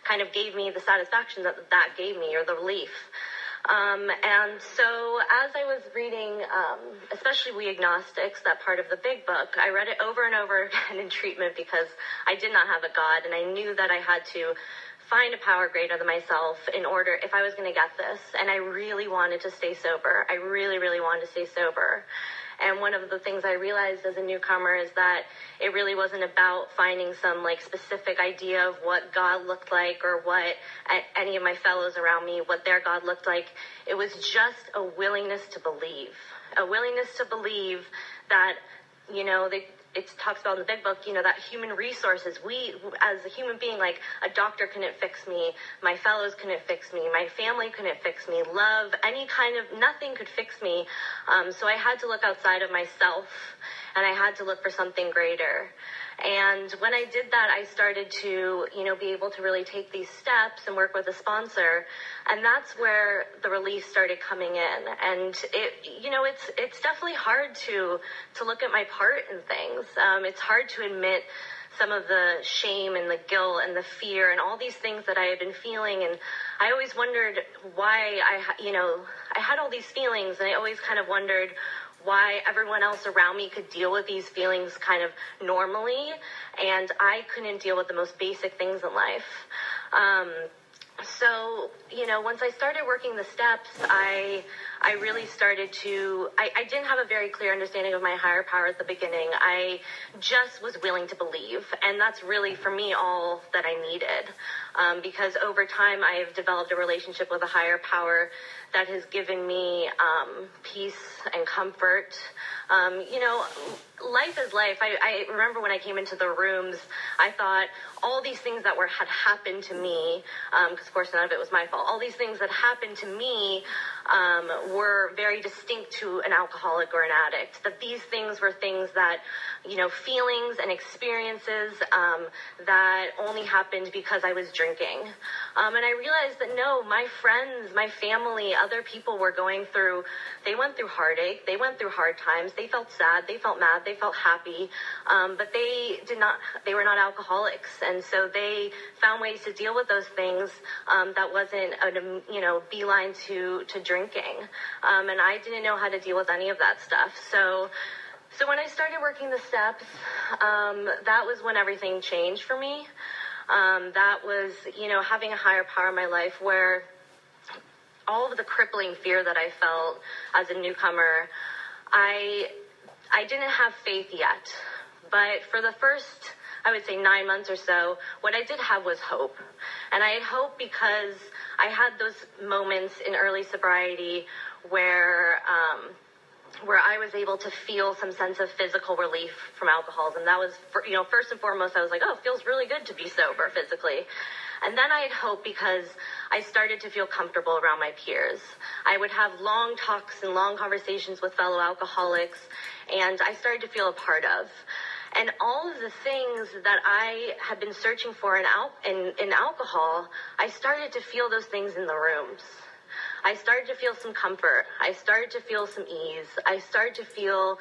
kind of gave me the satisfaction that that gave me or the relief. Um, and so as I was reading, um, especially We Agnostics, that part of the big book, I read it over and over again in treatment because I did not have a God and I knew that I had to find a power greater than myself in order if I was going to get this. And I really wanted to stay sober. I really, really wanted to stay sober. And one of the things I realized as a newcomer is that it really wasn't about finding some like specific idea of what God looked like or what any of my fellows around me, what their God looked like. It was just a willingness to believe, a willingness to believe that, you know, they, it talks about in the big book, you know, that human resources, we, as a human being, like a doctor couldn't fix me, my fellows couldn't fix me, my family couldn't fix me, love, any kind of, nothing could fix me. Um, so I had to look outside of myself and I had to look for something greater. And when I did that, I started to, you know, be able to really take these steps and work with a sponsor. And that's where the relief started coming in. And it, you know, it's, it's definitely hard to, to look at my part in things. Um, it's hard to admit some of the shame and the guilt and the fear and all these things that I had been feeling. And I always wondered why I, you know, I had all these feelings and I always kind of wondered why everyone else around me could deal with these feelings kind of normally, and I couldn't deal with the most basic things in life. Um, so you know once i started working the steps i i really started to I, I didn't have a very clear understanding of my higher power at the beginning i just was willing to believe and that's really for me all that i needed um, because over time I've developed a relationship with a higher power that has given me um, peace and comfort. Um, you know, life is life. I, I, remember when I came into the rooms, I thought all these things that were had happened to me, because um, of course none of it was my fault. All these things that happened to me, um, were very distinct to an alcoholic or an addict. That these things were things that, you know, feelings and experiences um, that only happened because I was drinking. Um, and I realized that no, my friends, my family, other people were going through, they went through heartache, they went through hard times, they felt sad, they felt mad, they felt happy, um, but they did not, they were not alcoholics. And so they found ways to deal with those things um, that wasn't, a, you know, beeline to, to drinking. Um, and I didn't know how to deal with any of that stuff. So, so when I started working the steps, um, that was when everything changed for me. Um, that was, you know, having a higher power in my life where all of the crippling fear that I felt as a newcomer, I, I didn't have faith yet. But for the first, I would say nine months or so, what I did have was hope. And I had hope because I had those moments in early sobriety where, um, where I was able to feel some sense of physical relief from alcoholism. That was, for, you know, first and foremost, I was like, oh, it feels really good to be sober physically. And then I had hope because I started to feel comfortable around my peers. I would have long talks and long conversations with fellow alcoholics, and I started to feel a part of. And all of the things that I had been searching for in, al- in, in alcohol, I started to feel those things in the rooms. I started to feel some comfort. I started to feel some ease. I started to feel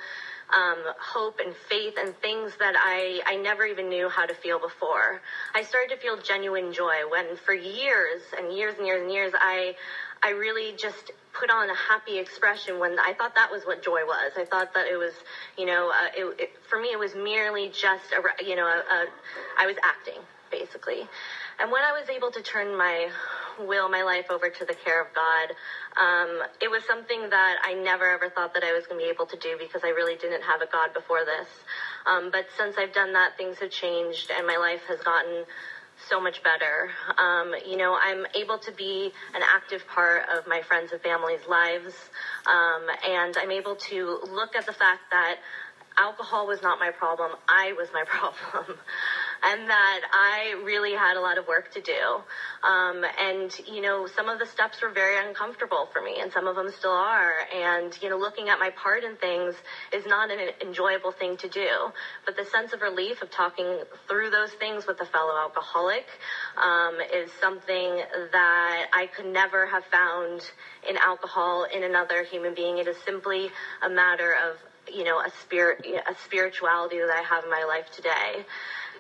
um, hope and faith and things that I, I never even knew how to feel before. I started to feel genuine joy when for years and years and years and years, I, I really just put on a happy expression when I thought that was what joy was. I thought that it was, you know, uh, it, it, for me, it was merely just a, you know, a, a, I was acting basically. And when I was able to turn my will, my life over to the care of God, um, it was something that I never ever thought that I was going to be able to do because I really didn't have a God before this. Um, but since I've done that, things have changed and my life has gotten so much better. Um, you know, I'm able to be an active part of my friends and family's lives, um, and I'm able to look at the fact that alcohol was not my problem, I was my problem and that I really had a lot of work to do. Um, and, you know, some of the steps were very uncomfortable for me, and some of them still are. And, you know, looking at my part in things is not an enjoyable thing to do. But the sense of relief of talking through those things with a fellow alcoholic um, is something that I could never have found in alcohol in another human being. It is simply a matter of you know a spirit a spirituality that I have in my life today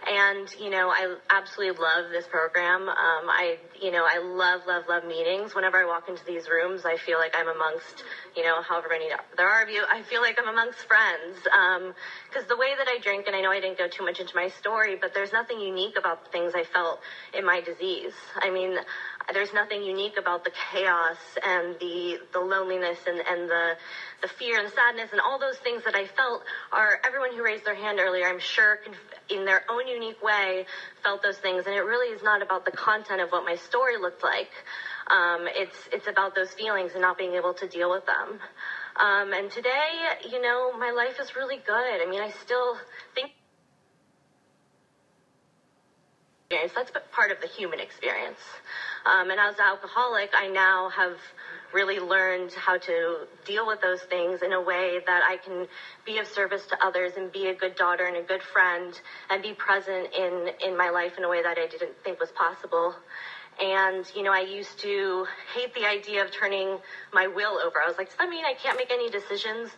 and you know I absolutely love this program. Um, I you know I love love love meetings. Whenever I walk into these rooms, I feel like I'm amongst you know however many there are of you. I feel like I'm amongst friends because um, the way that I drink, and I know I didn't go too much into my story, but there's nothing unique about the things I felt in my disease. I mean there's nothing unique about the chaos and the the loneliness and, and the the fear and sadness and all those things that I felt are everyone who raised their hand earlier I'm sure in their own unique way felt those things. And it really is not about the content of what my story looked like. Um, it's it's about those feelings and not being able to deal with them. Um, and today you know my life is really good. I mean I still think that's part of the human experience um, and as an alcoholic, I now have really learned how to deal with those things in a way that I can be of service to others and be a good daughter and a good friend and be present in, in my life in a way that I didn't think was possible. And, you know, I used to hate the idea of turning my will over. I was like, does that mean I can't make any decisions?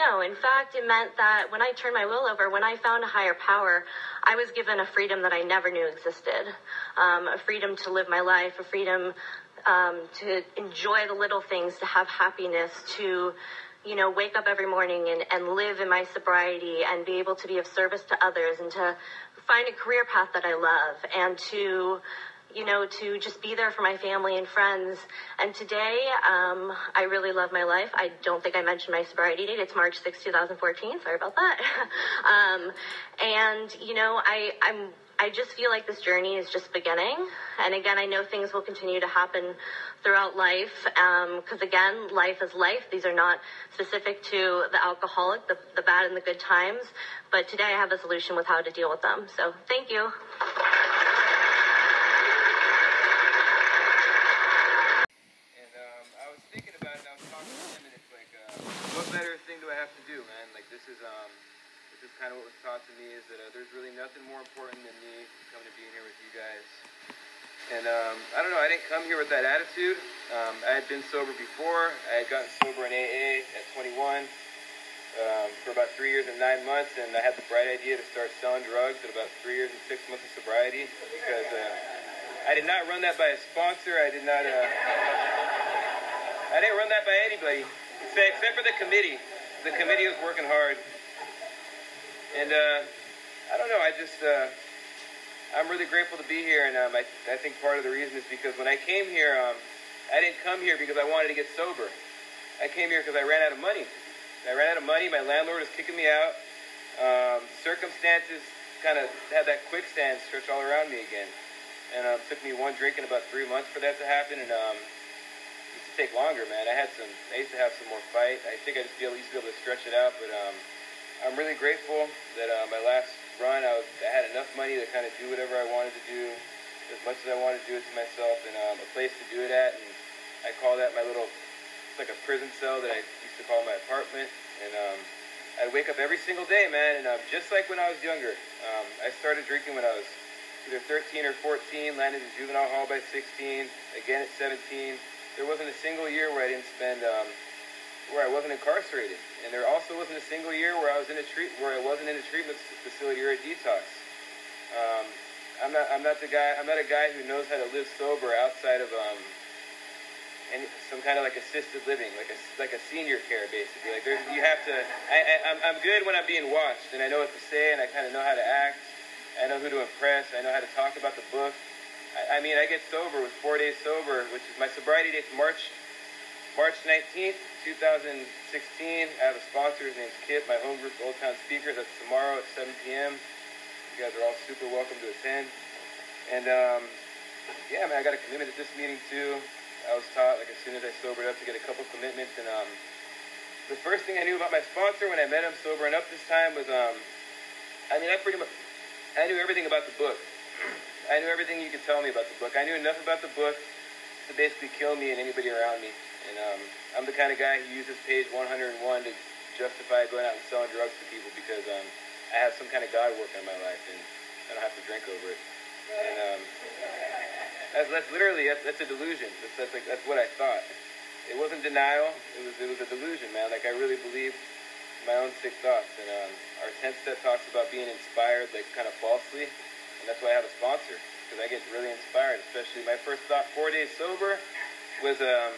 No, in fact, it meant that when I turned my will over, when I found a higher power, I was given a freedom that I never knew existed. Um, a freedom to live my life, a freedom um, to enjoy the little things, to have happiness, to you know, wake up every morning and, and live in my sobriety and be able to be of service to others and to find a career path that I love and to you know, to just be there for my family and friends. And today, um, I really love my life. I don't think I mentioned my sobriety date. It's March 6, 2014. Sorry about that. um, and, you know, I, I'm, I just feel like this journey is just beginning. And again, I know things will continue to happen throughout life. Because um, again, life is life. These are not specific to the alcoholic, the, the bad and the good times. But today I have a solution with how to deal with them. So thank you. is um, which is kind of what was taught to me is that uh, there's really nothing more important than me coming to being here with you guys. And um, I don't know, I didn't come here with that attitude. Um, I had been sober before. I had gotten sober in AA at 21 um, for about three years and nine months, and I had the bright idea to start selling drugs at about three years and six months of sobriety because uh, I did not run that by a sponsor. I did not. Uh, I didn't run that by anybody, except for the committee. The committee is working hard, and uh, I don't know. I just. Uh, I'm really grateful to be here, and um, I, I think part of the reason is because when I came here, um, I didn't come here because I wanted to get sober. I came here because I ran out of money. I ran out of money. My landlord was kicking me out. Um, circumstances kind of had that quicksand stretch all around me again, and um, took me one drink in about three months for that to happen. And um, take longer, man. I had some. I used to have some more fight. I think I just be used to be able to stretch it out, but um, I'm really grateful that uh, my last run, I, was, I had enough money to kind of do whatever I wanted to do, as much as I wanted to do it to myself, and um, a place to do it at. And I call that my little, it's like a prison cell that I used to call my apartment. And um, I'd wake up every single day, man, and um, just like when I was younger, um, I started drinking when I was either 13 or 14, landed in juvenile hall by 16, again at 17. There wasn't a single year where I didn't spend, um, where I wasn't incarcerated. And there also wasn't a single year where I was in a treat where I wasn't in a treatment facility or a detox. Um, I'm not I'm not the guy I'm not a guy who knows how to live sober outside of um, some kind of like assisted living, like a like a senior care basically. Like there's you have to. I, I I'm I'm good when I'm being watched and I know what to say and I kind of know how to act. I know who to impress. I know how to talk about the book. I, I mean, I get sober with four days sober, which is my sobriety date's March March 19th. 2016. I have a sponsor. His name's Kip, my home group, Old Town Speakers. That's tomorrow at 7 p.m. You guys are all super welcome to attend. And um, yeah, man, I got a commitment at this meeting too. I was taught, like, as soon as I sobered up, to get a couple commitments. And um, the first thing I knew about my sponsor when I met him sobering up this time was, um, I mean, I pretty much, I knew everything about the book. I knew everything you could tell me about the book. I knew enough about the book to basically kill me and anybody around me. And um, I'm the kind of guy who uses page 101 to justify going out and selling drugs to people because um, I have some kind of God work in my life and I don't have to drink over it. And um, that's, that's literally that's, that's a delusion. That's, that's like that's what I thought. It wasn't denial. It was it was a delusion, man. Like I really believed my own sick thoughts. And um, our 10th step talks about being inspired, like kind of falsely, and that's why I have a sponsor because I get really inspired. Especially my first thought, four days sober, was um,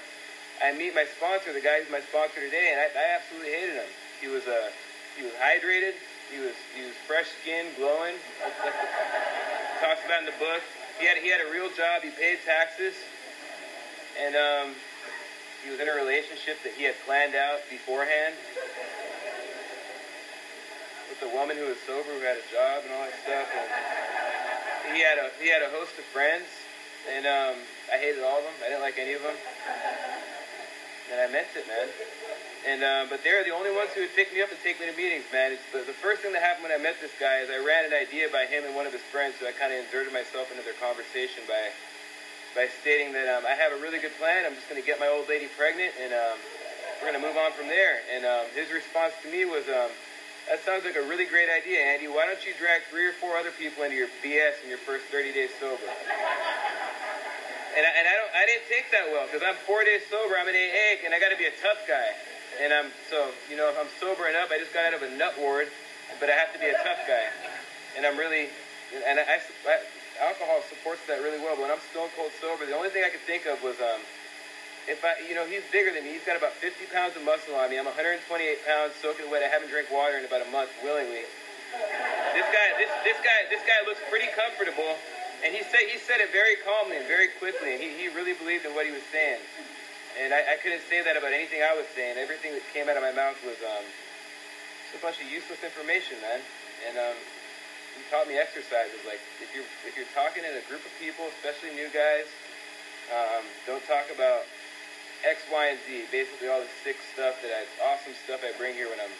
I meet my sponsor, the guy who's my sponsor today, and I, I absolutely hated him. He was uh, he was hydrated. He was he was fresh skinned, glowing. Talks about in the book. He had he had a real job. He paid taxes, and um, he was in a relationship that he had planned out beforehand with a woman who was sober, who had a job and all that stuff. And he had a he had a host of friends, and um, I hated all of them. I didn't like any of them and I meant it, man. And uh, but they're the only ones who would pick me up and take me to meetings, man. It's the, the first thing that happened when I met this guy is I ran an idea by him and one of his friends, so I kind of inserted myself into their conversation by by stating that um, I have a really good plan. I'm just going to get my old lady pregnant, and um, we're going to move on from there. And um, his response to me was, um, "That sounds like a really great idea, Andy. Why don't you drag three or four other people into your BS in your first 30 days sober?" And I, and I don't I didn't take that well because I'm four days sober. I'm an AA and I got to be a tough guy. And I'm so you know if I'm sobering up, I just got out of a nut ward, but I have to be a tough guy. And I'm really and I, I, alcohol supports that really well. But when I'm stone cold sober, the only thing I could think of was um if I you know he's bigger than me. He's got about 50 pounds of muscle on me. I'm 128 pounds soaking wet. I haven't drank water in about a month willingly. This guy this this guy this guy looks pretty comfortable. And he said he said it very calmly and very quickly, and he, he really believed in what he was saying. And I, I couldn't say that about anything I was saying. Everything that came out of my mouth was um, just a bunch of useless information, man. And um, he taught me exercises. Like if you're if you're talking in a group of people, especially new guys, um, don't talk about X, Y, and Z. Basically, all the sick stuff that I, awesome stuff I bring here when I'm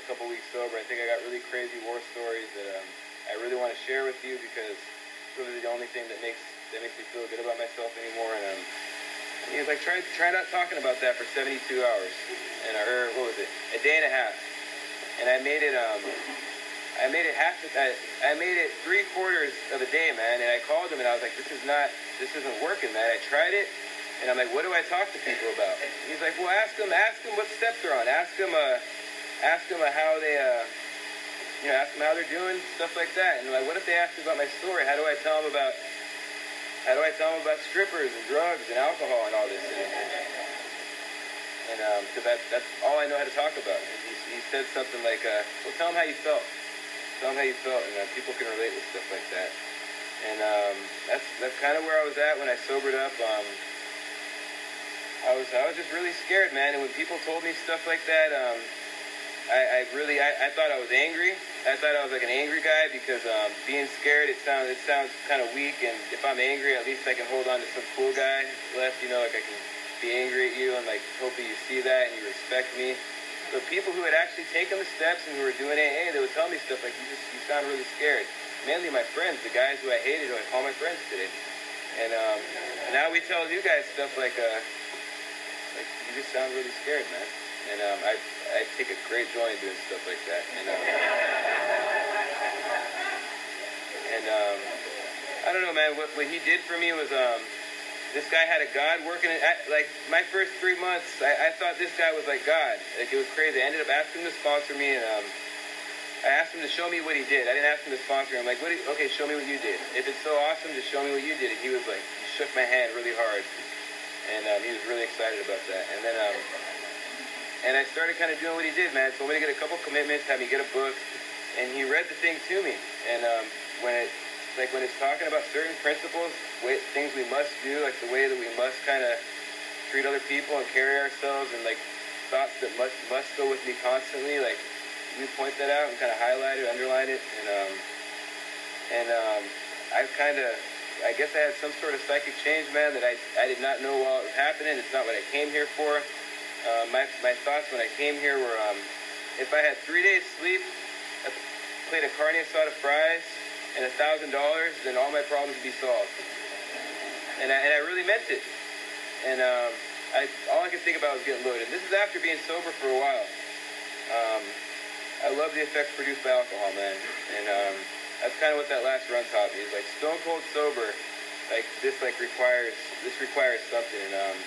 a couple weeks sober. I think I got really crazy war stories that um, I really want to share with you because it's really the only thing that makes that makes me feel good about myself anymore. And um, he was like, try try not talking about that for 72 hours, and or what was it, a day and a half. And I made it um, I made it half. I, I made it three quarters of a day, man. And I called him and I was like, this is not, this isn't working, man. I tried it, and I'm like, what do I talk to people about? He's like, well, ask them, ask them what steps they're on. Ask them, uh, ask them uh, how they, uh, you know, ask them how they're doing, stuff like that. And I'm like, what if they ask me about my story? How do I tell them about, how do I tell them about strippers and drugs and alcohol and all this? And, and um, because that, that's all I know how to talk about. He, he said something like, uh, well, tell them how you felt. Tell them how you felt, and uh, people can relate with stuff like that. And um, that's that's kind of where I was at when I sobered up. Um, I was I was just really scared, man. And when people told me stuff like that, um, I, I really I, I thought I was angry. I thought I was like an angry guy because um, being scared it sounds it sounds kind of weak. And if I'm angry, at least I can hold on to some cool guy left. You know, like I can be angry at you and like hoping you see that and you respect me. But people who had actually taken the steps and who were doing AA, they would tell me stuff like, you just, you sound really scared. Mainly my friends, the guys who I hated, who I call my friends today. And um, now we tell you guys stuff like, uh, you just sound really scared, man. And um, I, I take a great joy in doing stuff like that. And, um, and um, I don't know, man. What, what he did for me was, um, this guy had a God working. At, like my first three months, I, I thought this guy was like God. Like it was crazy. I ended up asking him to sponsor me, and um, I asked him to show me what he did. I didn't ask him to sponsor me. I'm like, what? Did, okay, show me what you did. If it's so awesome, just show me what you did. And he was like, he shook my hand really hard, and um, he was really excited about that. And then, um, and I started kind of doing what he did, man. Told me to get a couple commitments, had me get a book, and he read the thing to me. And um, when it like when it's talking about certain principles, way, things we must do, like the way that we must kind of treat other people and carry ourselves, and like thoughts that must must go with me constantly. Like you point that out and kind of highlight it, underline it, and um, and um, I kind of, I guess I had some sort of psychic change, man, that I I did not know while it was happening. It's not what I came here for. Uh, my my thoughts when I came here were, um, if I had three days sleep, a plate of carne asada fries and a thousand dollars, then all my problems would be solved. And I, and I really meant it. And um, I, all I could think about was getting loaded. This is after being sober for a while. Um, I love the effects produced by alcohol, man. And um, that's kind of what that last run taught me. Is like stone cold sober, like this like requires this requires something. And um,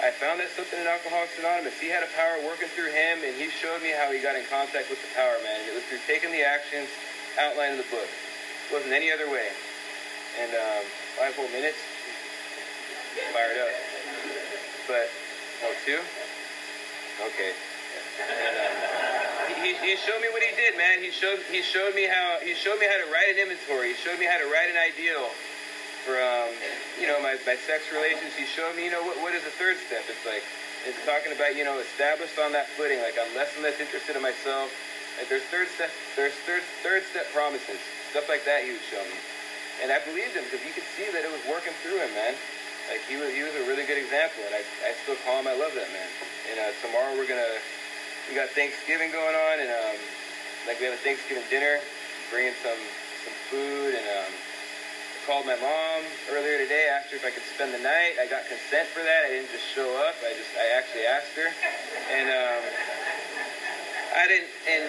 I found that something in Alcoholics Anonymous. He had a power working through him, and he showed me how he got in contact with the power, man. It was through taking the actions outlined in the book It wasn't any other way. And um, five whole minutes, fired up. But oh, two? Okay. And, um, he, he showed me what he did, man. He showed he showed me how he showed me how to write an inventory. He showed me how to write an ideal for um, you know my, my sex relations. He showed me you know what what is the third step. It's like it's talking about you know established on that footing. Like I'm less and less interested in myself. Like there's third step there's third third step promises. Stuff like that he would show me. And I believed him because you could see that it was working through him, man. Like he was, he was a really good example, and I, I still call him. I love that man. And uh, tomorrow we're gonna, we got Thanksgiving going on, and um, like we have a Thanksgiving dinner, bringing some some food, and um, I called my mom earlier today, asked her if I could spend the night. I got consent for that. I didn't just show up. I just, I actually asked her, and um, I didn't, and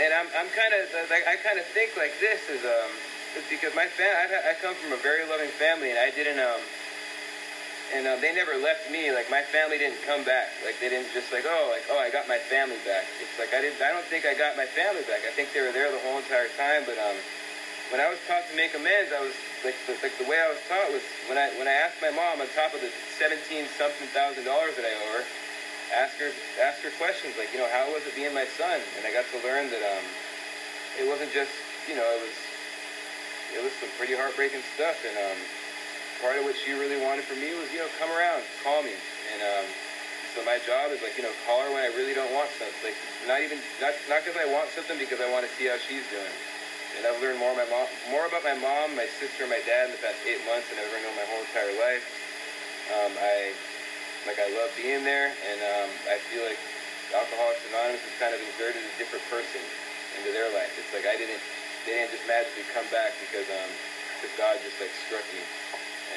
and I'm, I'm kind of like I kind of think like this is um is because my fam I, I come from a very loving family and I didn't um and um, they never left me. Like my family didn't come back. Like they didn't just like oh like oh I got my family back. It's like I didn't I don't think I got my family back. I think they were there the whole entire time. But um when I was taught to make amends I was like the, like the way I was taught was when I when I asked my mom on top of the seventeen something thousand dollars that I owe her ask her ask her questions like you know how was it being my son? And I got to learn that um it wasn't just you know it was it was some pretty heartbreaking stuff. And um part of what she really wanted from me was you know come around call me. And um so my job is like you know call her when I really don't want something like not even not not because I want something because I want to see how she's doing. And I've learned more my mom more about my mom my sister my dad in the past eight months than I've ever known my whole entire life. Um, I like I love being there, and um, I feel like Alcoholics Anonymous has kind of inserted a different person into their life. It's like I didn't, they didn't just magically come back because um, because God just like struck me,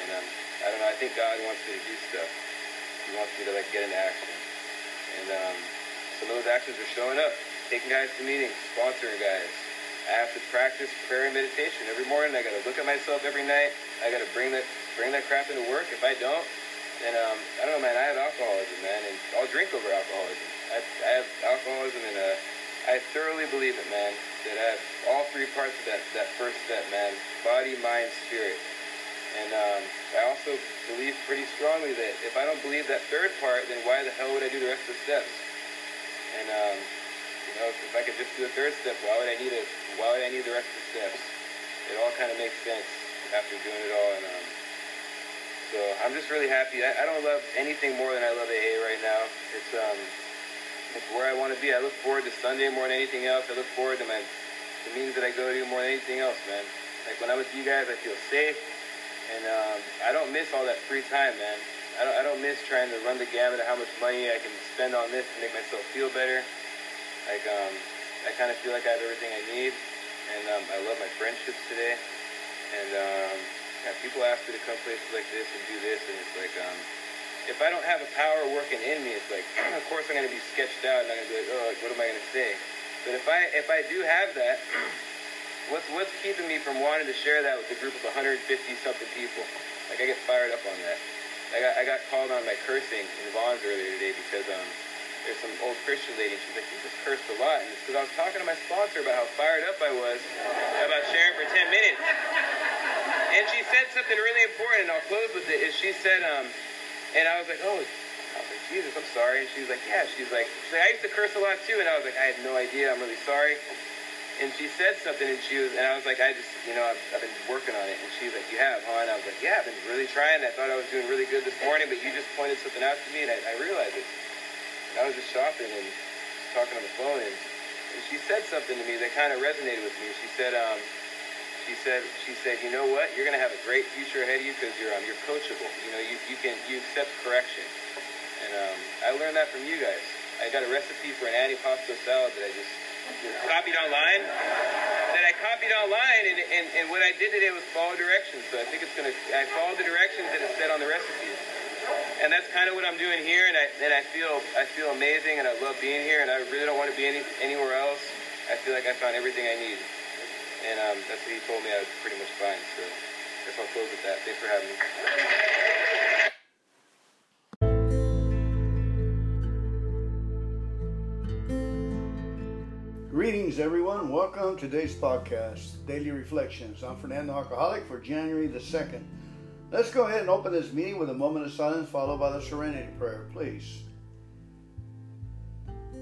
and um, I don't know. I think God wants me to do stuff. He wants me to like get into action, and um, some of those actions are showing up. Taking guys to meetings, sponsoring guys, I have to practice prayer and meditation every morning. I got to look at myself every night. I got to bring that bring that crap into work. If I don't, then um, I don't know, man. I have alcoholism, man, and I'll drink over alcoholism. I, I have alcoholism, and uh, I thoroughly believe it, man. That I have all three parts of that that first step, man: body, mind, spirit. And um, I also believe pretty strongly that if I don't believe that third part, then why the hell would I do the rest of the steps? And um, you know, if, if I could just do the third step, why would I need it? Why would I need the rest of the steps? It all kind of makes sense after doing it all. And um, so I'm just really happy. I, I don't love anything more than I love AA right now. It's um, it's where I want to be. I look forward to Sunday more than anything else. I look forward to my the meetings that I go to more than anything else, man. Like when I'm with you guys, I feel safe. And um, I don't miss all that free time, man. I don't, I don't miss trying to run the gamut of how much money I can spend on this to make myself feel better. Like, um, I kind of feel like I have everything I need. And um, I love my friendships today. And um, yeah, people ask me to come places like this and do this. And it's like, um, if I don't have a power working in me, it's like, of course I'm going to be sketched out and I'm going to be like, oh, like, what am I going to say? But if I, if I do have that, what's what's keeping me from wanting to share that with a group of 150 something people? Like I get fired up on that. I got I got called on by cursing in Vons earlier today because um there's some old Christian lady. And she's like, you just cursed a lot, and it's because I was talking to my sponsor about how fired up I was about sharing for 10 minutes. And she said something really important, and I'll close with it. Is she said um, and I was like, oh. I was like, Jesus, I'm sorry. And she was like, yeah. She's like, she's like, I used to curse a lot too. And I was like, I had no idea. I'm really sorry and she said something, and she was, and I was like, I just, you know, I've, I've been working on it, and she's like, you have, huh? And I was like, yeah, I've been really trying. I thought I was doing really good this morning, but you just pointed something out to me, and I, I realized it. And I was just shopping and talking on the phone, and, and she said something to me that kind of resonated with me. She said, um, she said, she said, you know what? You're gonna have a great future ahead of you because you're, um, you're coachable. You know, you, you can, you accept correction. And um, I learned that from you guys. I got a recipe for an antipasto salad that I just copied online that I copied online, and, and, and what I did today was follow directions. So I think it's gonna. I followed the directions that it said on the recipe, and that's kind of what I'm doing here. And I and I feel I feel amazing, and I love being here, and I really don't want to be any anywhere else. I feel like I found everything I need, and um, that's what he told me I was pretty much fine. So I guess I'll close with that. Thanks for having me. Greetings, everyone. Welcome to today's podcast, Daily Reflections. I'm Fernando Alcoholic for January the 2nd. Let's go ahead and open this meeting with a moment of silence followed by the serenity prayer, please.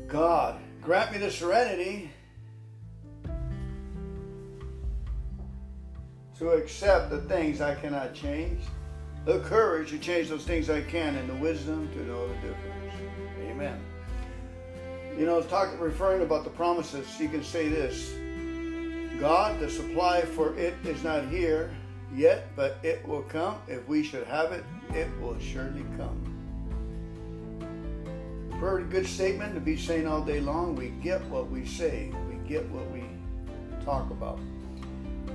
God, grant me the serenity to accept the things I cannot change, the courage to change those things I can, and the wisdom to know the difference. Amen. You know, talking referring about the promises, you can say this God, the supply for it is not here yet, but it will come. If we should have it, it will surely come. Pretty good statement to be saying all day long. We get what we say, we get what we talk about.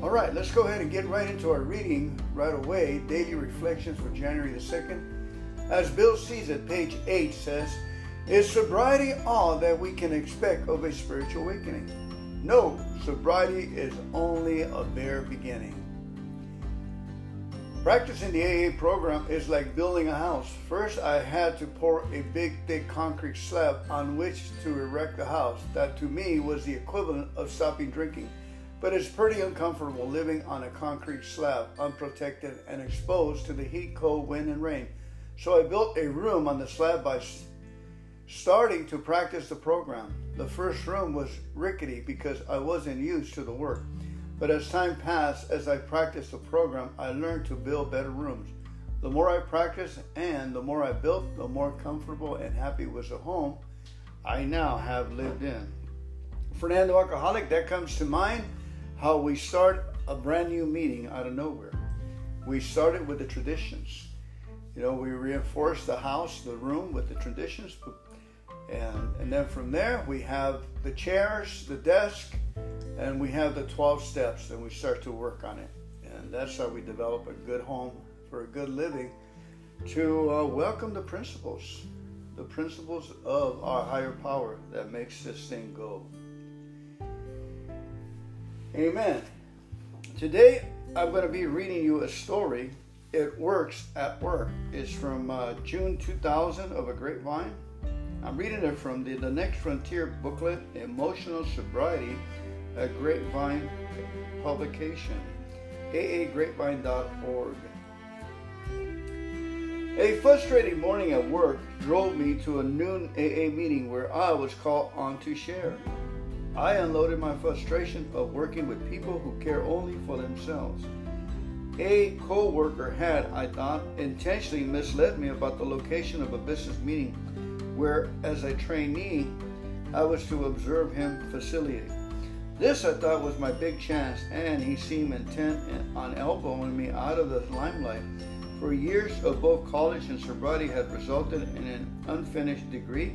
All right, let's go ahead and get right into our reading right away. Daily Reflections for January the 2nd. As Bill sees it, page 8 says, is sobriety all that we can expect of a spiritual awakening? No, sobriety is only a bare beginning. Practicing the AA program is like building a house. First, I had to pour a big, thick concrete slab on which to erect the house. That to me was the equivalent of stopping drinking. But it's pretty uncomfortable living on a concrete slab, unprotected and exposed to the heat, cold, wind, and rain. So I built a room on the slab by starting to practice the program. The first room was rickety because I wasn't used to the work. But as time passed, as I practiced the program, I learned to build better rooms. The more I practiced and the more I built, the more comfortable and happy was the home I now have lived in. Fernando Alcoholic, that comes to mind how we start a brand new meeting out of nowhere. We started with the traditions. You know, we reinforced the house, the room with the traditions, and, and then from there, we have the chairs, the desk, and we have the 12 steps, and we start to work on it. And that's how we develop a good home for a good living to uh, welcome the principles, the principles of our higher power that makes this thing go. Amen. Today I'm going to be reading you a story. It works at work. It's from uh, June 2000 of a Grapevine. I'm reading it from the, the Next Frontier booklet, Emotional Sobriety, a Grapevine publication, aagrapevine.org. A frustrating morning at work drove me to a noon AA meeting where I was called on to share. I unloaded my frustration of working with people who care only for themselves. A co worker had, I thought, intentionally misled me about the location of a business meeting where, as a trainee, I was to observe him facilitate. This I thought was my big chance, and he seemed intent on elbowing me out of the limelight. For years of both college and sobriety had resulted in an unfinished degree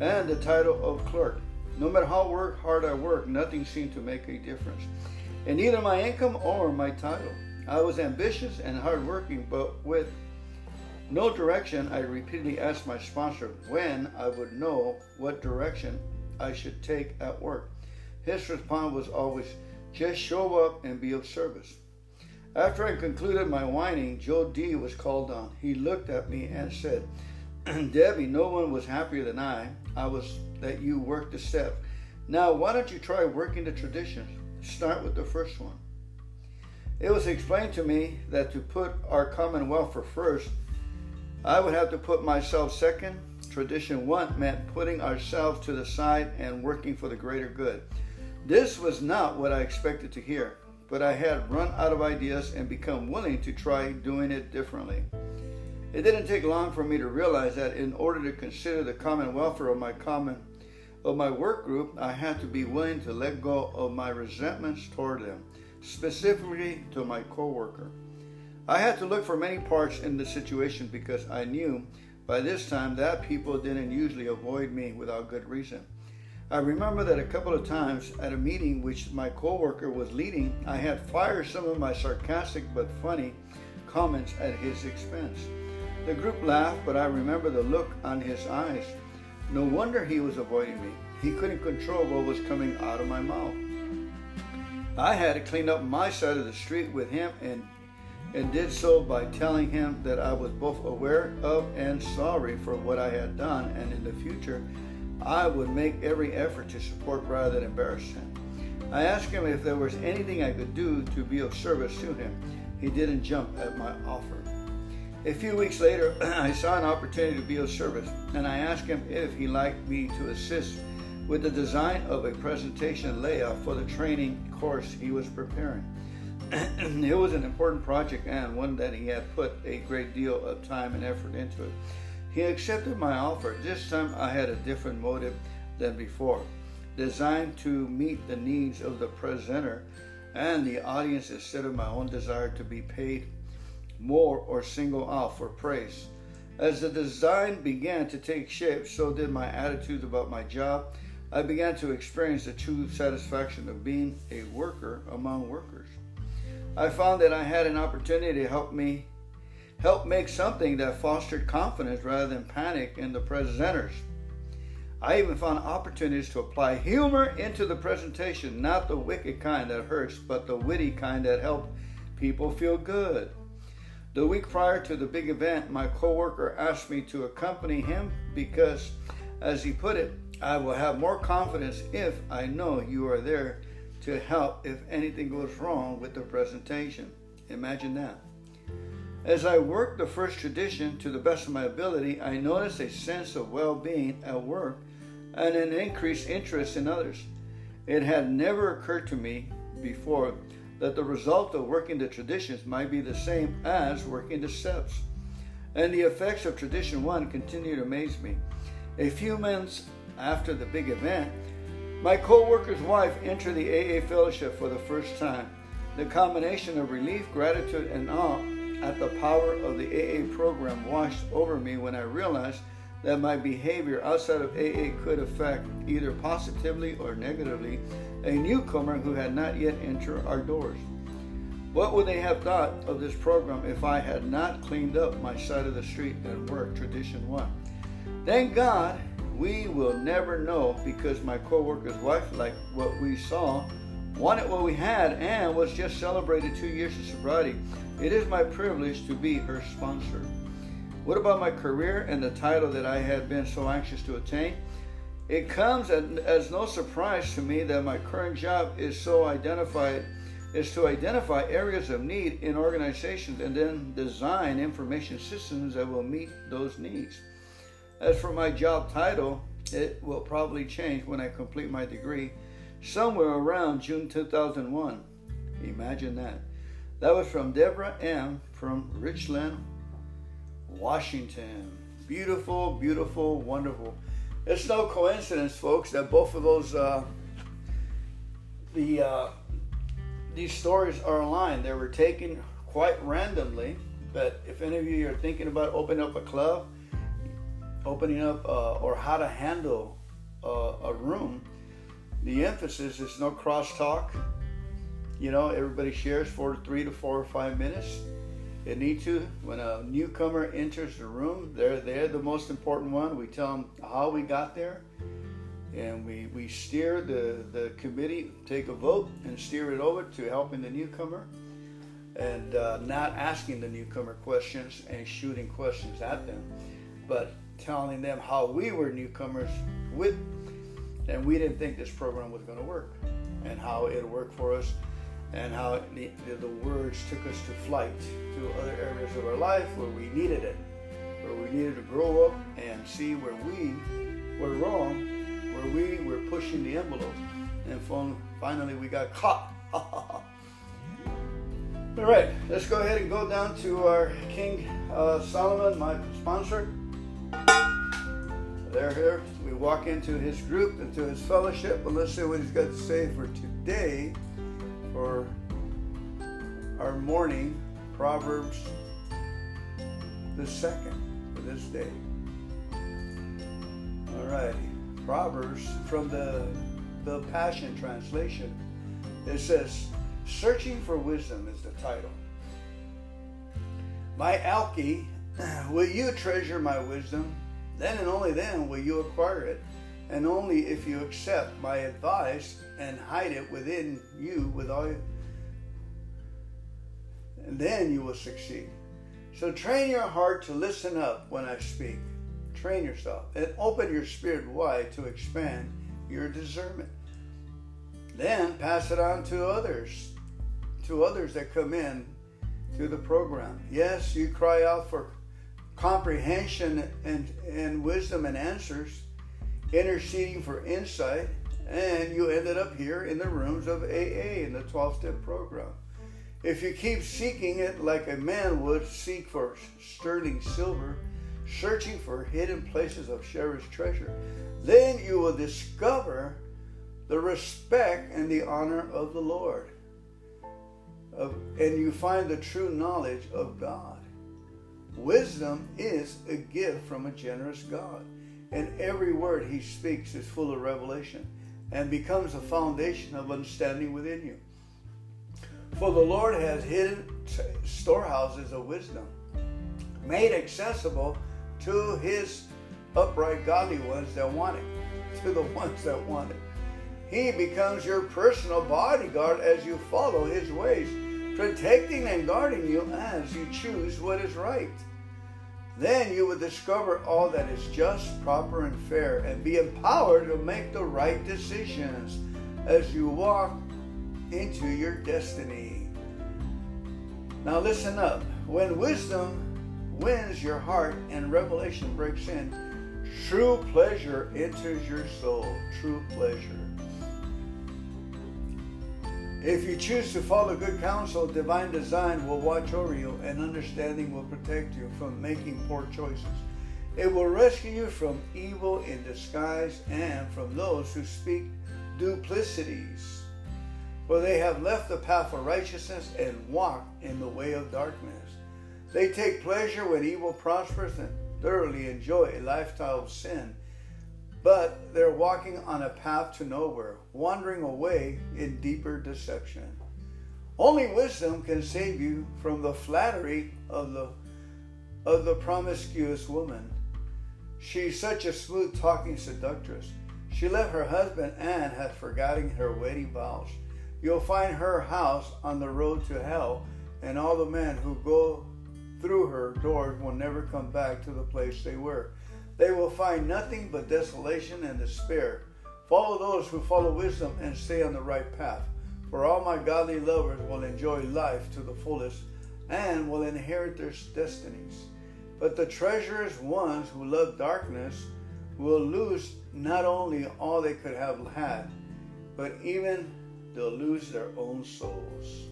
and the title of clerk. No matter how work, hard I worked, nothing seemed to make a difference in either my income or my title. I was ambitious and hardworking, but with no direction, I repeatedly asked my sponsor when I would know what direction I should take at work. His response was always, just show up and be of service. After I concluded my whining, Joe D was called on. He looked at me and said, Debbie, no one was happier than I. I was that you worked the steps. Now, why don't you try working the traditions? Start with the first one. It was explained to me that to put our common welfare first, I would have to put myself second. Tradition one meant putting ourselves to the side and working for the greater good. This was not what I expected to hear, but I had run out of ideas and become willing to try doing it differently. It didn't take long for me to realize that in order to consider the common welfare of my common of my work group, I had to be willing to let go of my resentments toward them, specifically to my coworker. I had to look for many parts in the situation because I knew by this time that people didn't usually avoid me without good reason. I remember that a couple of times at a meeting which my coworker was leading, I had fired some of my sarcastic but funny comments at his expense. The group laughed, but I remember the look on his eyes. No wonder he was avoiding me. He couldn't control what was coming out of my mouth. I had to clean up my side of the street with him and and did so by telling him that I was both aware of and sorry for what I had done and in the future I would make every effort to support rather than embarrass him. I asked him if there was anything I could do to be of service to him. He didn't jump at my offer. A few weeks later, I saw an opportunity to be of service, and I asked him if he'd like me to assist with the design of a presentation layout for the training course he was preparing. it was an important project and one that he had put a great deal of time and effort into it. He accepted my offer. This time I had a different motive than before, designed to meet the needs of the presenter and the audience instead of my own desire to be paid more or single out for praise. As the design began to take shape, so did my attitude about my job. I began to experience the true satisfaction of being a worker among workers. I found that I had an opportunity to help me help make something that fostered confidence rather than panic in the presenters. I even found opportunities to apply humor into the presentation, not the wicked kind that hurts, but the witty kind that help people feel good. The week prior to the big event, my coworker asked me to accompany him because, as he put it, I will have more confidence if I know you are there to help if anything goes wrong with the presentation. Imagine that. As I worked the first tradition to the best of my ability, I noticed a sense of well being at work and an increased interest in others. It had never occurred to me before that the result of working the traditions might be the same as working the steps. And the effects of tradition one continue to amaze me. A few months after the big event, my co-worker's wife entered the AA fellowship for the first time. The combination of relief, gratitude, and awe at the power of the AA program washed over me when I realized that my behavior outside of AA could affect either positively or negatively a newcomer who had not yet entered our doors. What would they have thought of this program if I had not cleaned up my side of the street at work, tradition one? Thank God we will never know because my co-worker's wife liked what we saw wanted what we had, and was just celebrated two years of sobriety. It is my privilege to be her sponsor. What about my career and the title that I had been so anxious to attain? It comes as no surprise to me that my current job is so identified is to identify areas of need in organizations and then design information systems that will meet those needs. As for my job title, it will probably change when I complete my degree somewhere around June 2001. Imagine that. That was from Deborah M. from Richland, Washington. Beautiful, beautiful, wonderful. It's no coincidence, folks, that both of those uh, the uh, these stories are aligned. They were taken quite randomly. But if any of you are thinking about opening up a club, opening up uh, or how to handle uh, a room, the emphasis is no crosstalk. You know, everybody shares for three to four or five minutes. They need to. When a newcomer enters the room, they're they're the most important one. We tell them how we got there, and we we steer the the committee, take a vote, and steer it over to helping the newcomer, and uh, not asking the newcomer questions and shooting questions at them, but telling them how we were newcomers with, and we didn't think this program was going to work, and how it worked for us and how the, the words took us to flight to other areas of our life where we needed it, where we needed to grow up and see where we were wrong, where we were pushing the envelope, and finally we got caught. All right, let's go ahead and go down to our King uh, Solomon, my sponsor. There, here, we walk into his group, into his fellowship, and let's see what he's got to say for today for our morning Proverbs the second for this day. All right, Proverbs from the the Passion Translation. It says, "Searching for wisdom" is the title. My Alki, will you treasure my wisdom? Then and only then will you acquire it and only if you accept my advice and hide it within you with all and then you will succeed. So train your heart to listen up when I speak. Train yourself and open your spirit wide to expand your discernment. Then pass it on to others, to others that come in to the program. Yes, you cry out for comprehension and, and wisdom and answers interceding for insight, and you ended up here in the rooms of AA in the 12 step program. If you keep seeking it like a man would seek for sterling silver, searching for hidden places of cherished treasure, then you will discover the respect and the honor of the Lord. Of, and you find the true knowledge of God. Wisdom is a gift from a generous God and every word he speaks is full of revelation and becomes a foundation of understanding within you. For the Lord has hidden storehouses of wisdom, made accessible to his upright, godly ones that want it, to the ones that want it. He becomes your personal bodyguard as you follow his ways, protecting and guarding you as you choose what is right. Then you will discover all that is just, proper, and fair, and be empowered to make the right decisions as you walk into your destiny. Now, listen up. When wisdom wins your heart and revelation breaks in, true pleasure enters your soul. True pleasure. If you choose to follow good counsel, divine design will watch over you and understanding will protect you from making poor choices. It will rescue you from evil in disguise and from those who speak duplicities. For they have left the path of righteousness and walk in the way of darkness. They take pleasure when evil prospers and thoroughly enjoy a lifestyle of sin but they're walking on a path to nowhere, wandering away in deeper deception. Only wisdom can save you from the flattery of the of the promiscuous woman. She's such a smooth talking seductress. She left her husband and had forgotten her wedding vows. You'll find her house on the road to hell, and all the men who go through her doors will never come back to the place they were. They will find nothing but desolation and despair. Follow those who follow wisdom and stay on the right path. For all my godly lovers will enjoy life to the fullest and will inherit their destinies. But the treacherous ones who love darkness will lose not only all they could have had, but even they'll lose their own souls.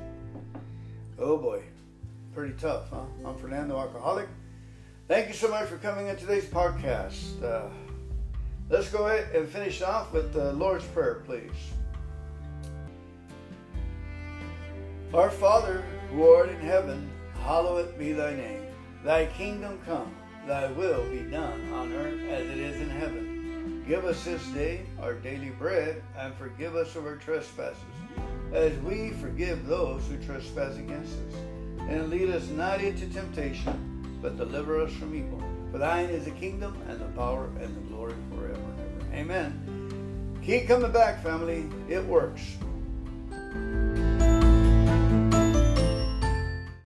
Oh boy, pretty tough, huh? I'm Fernando Alcoholic. Thank you so much for coming in today's podcast. Uh, let's go ahead and finish off with the Lord's Prayer, please. Our Father, who art in heaven, hallowed be thy name. Thy kingdom come, thy will be done on earth as it is in heaven. Give us this day our daily bread, and forgive us of our trespasses, as we forgive those who trespass against us. And lead us not into temptation, but deliver us from evil. For thine is the kingdom and the power and the glory forever and ever. Amen. Keep coming back, family. It works.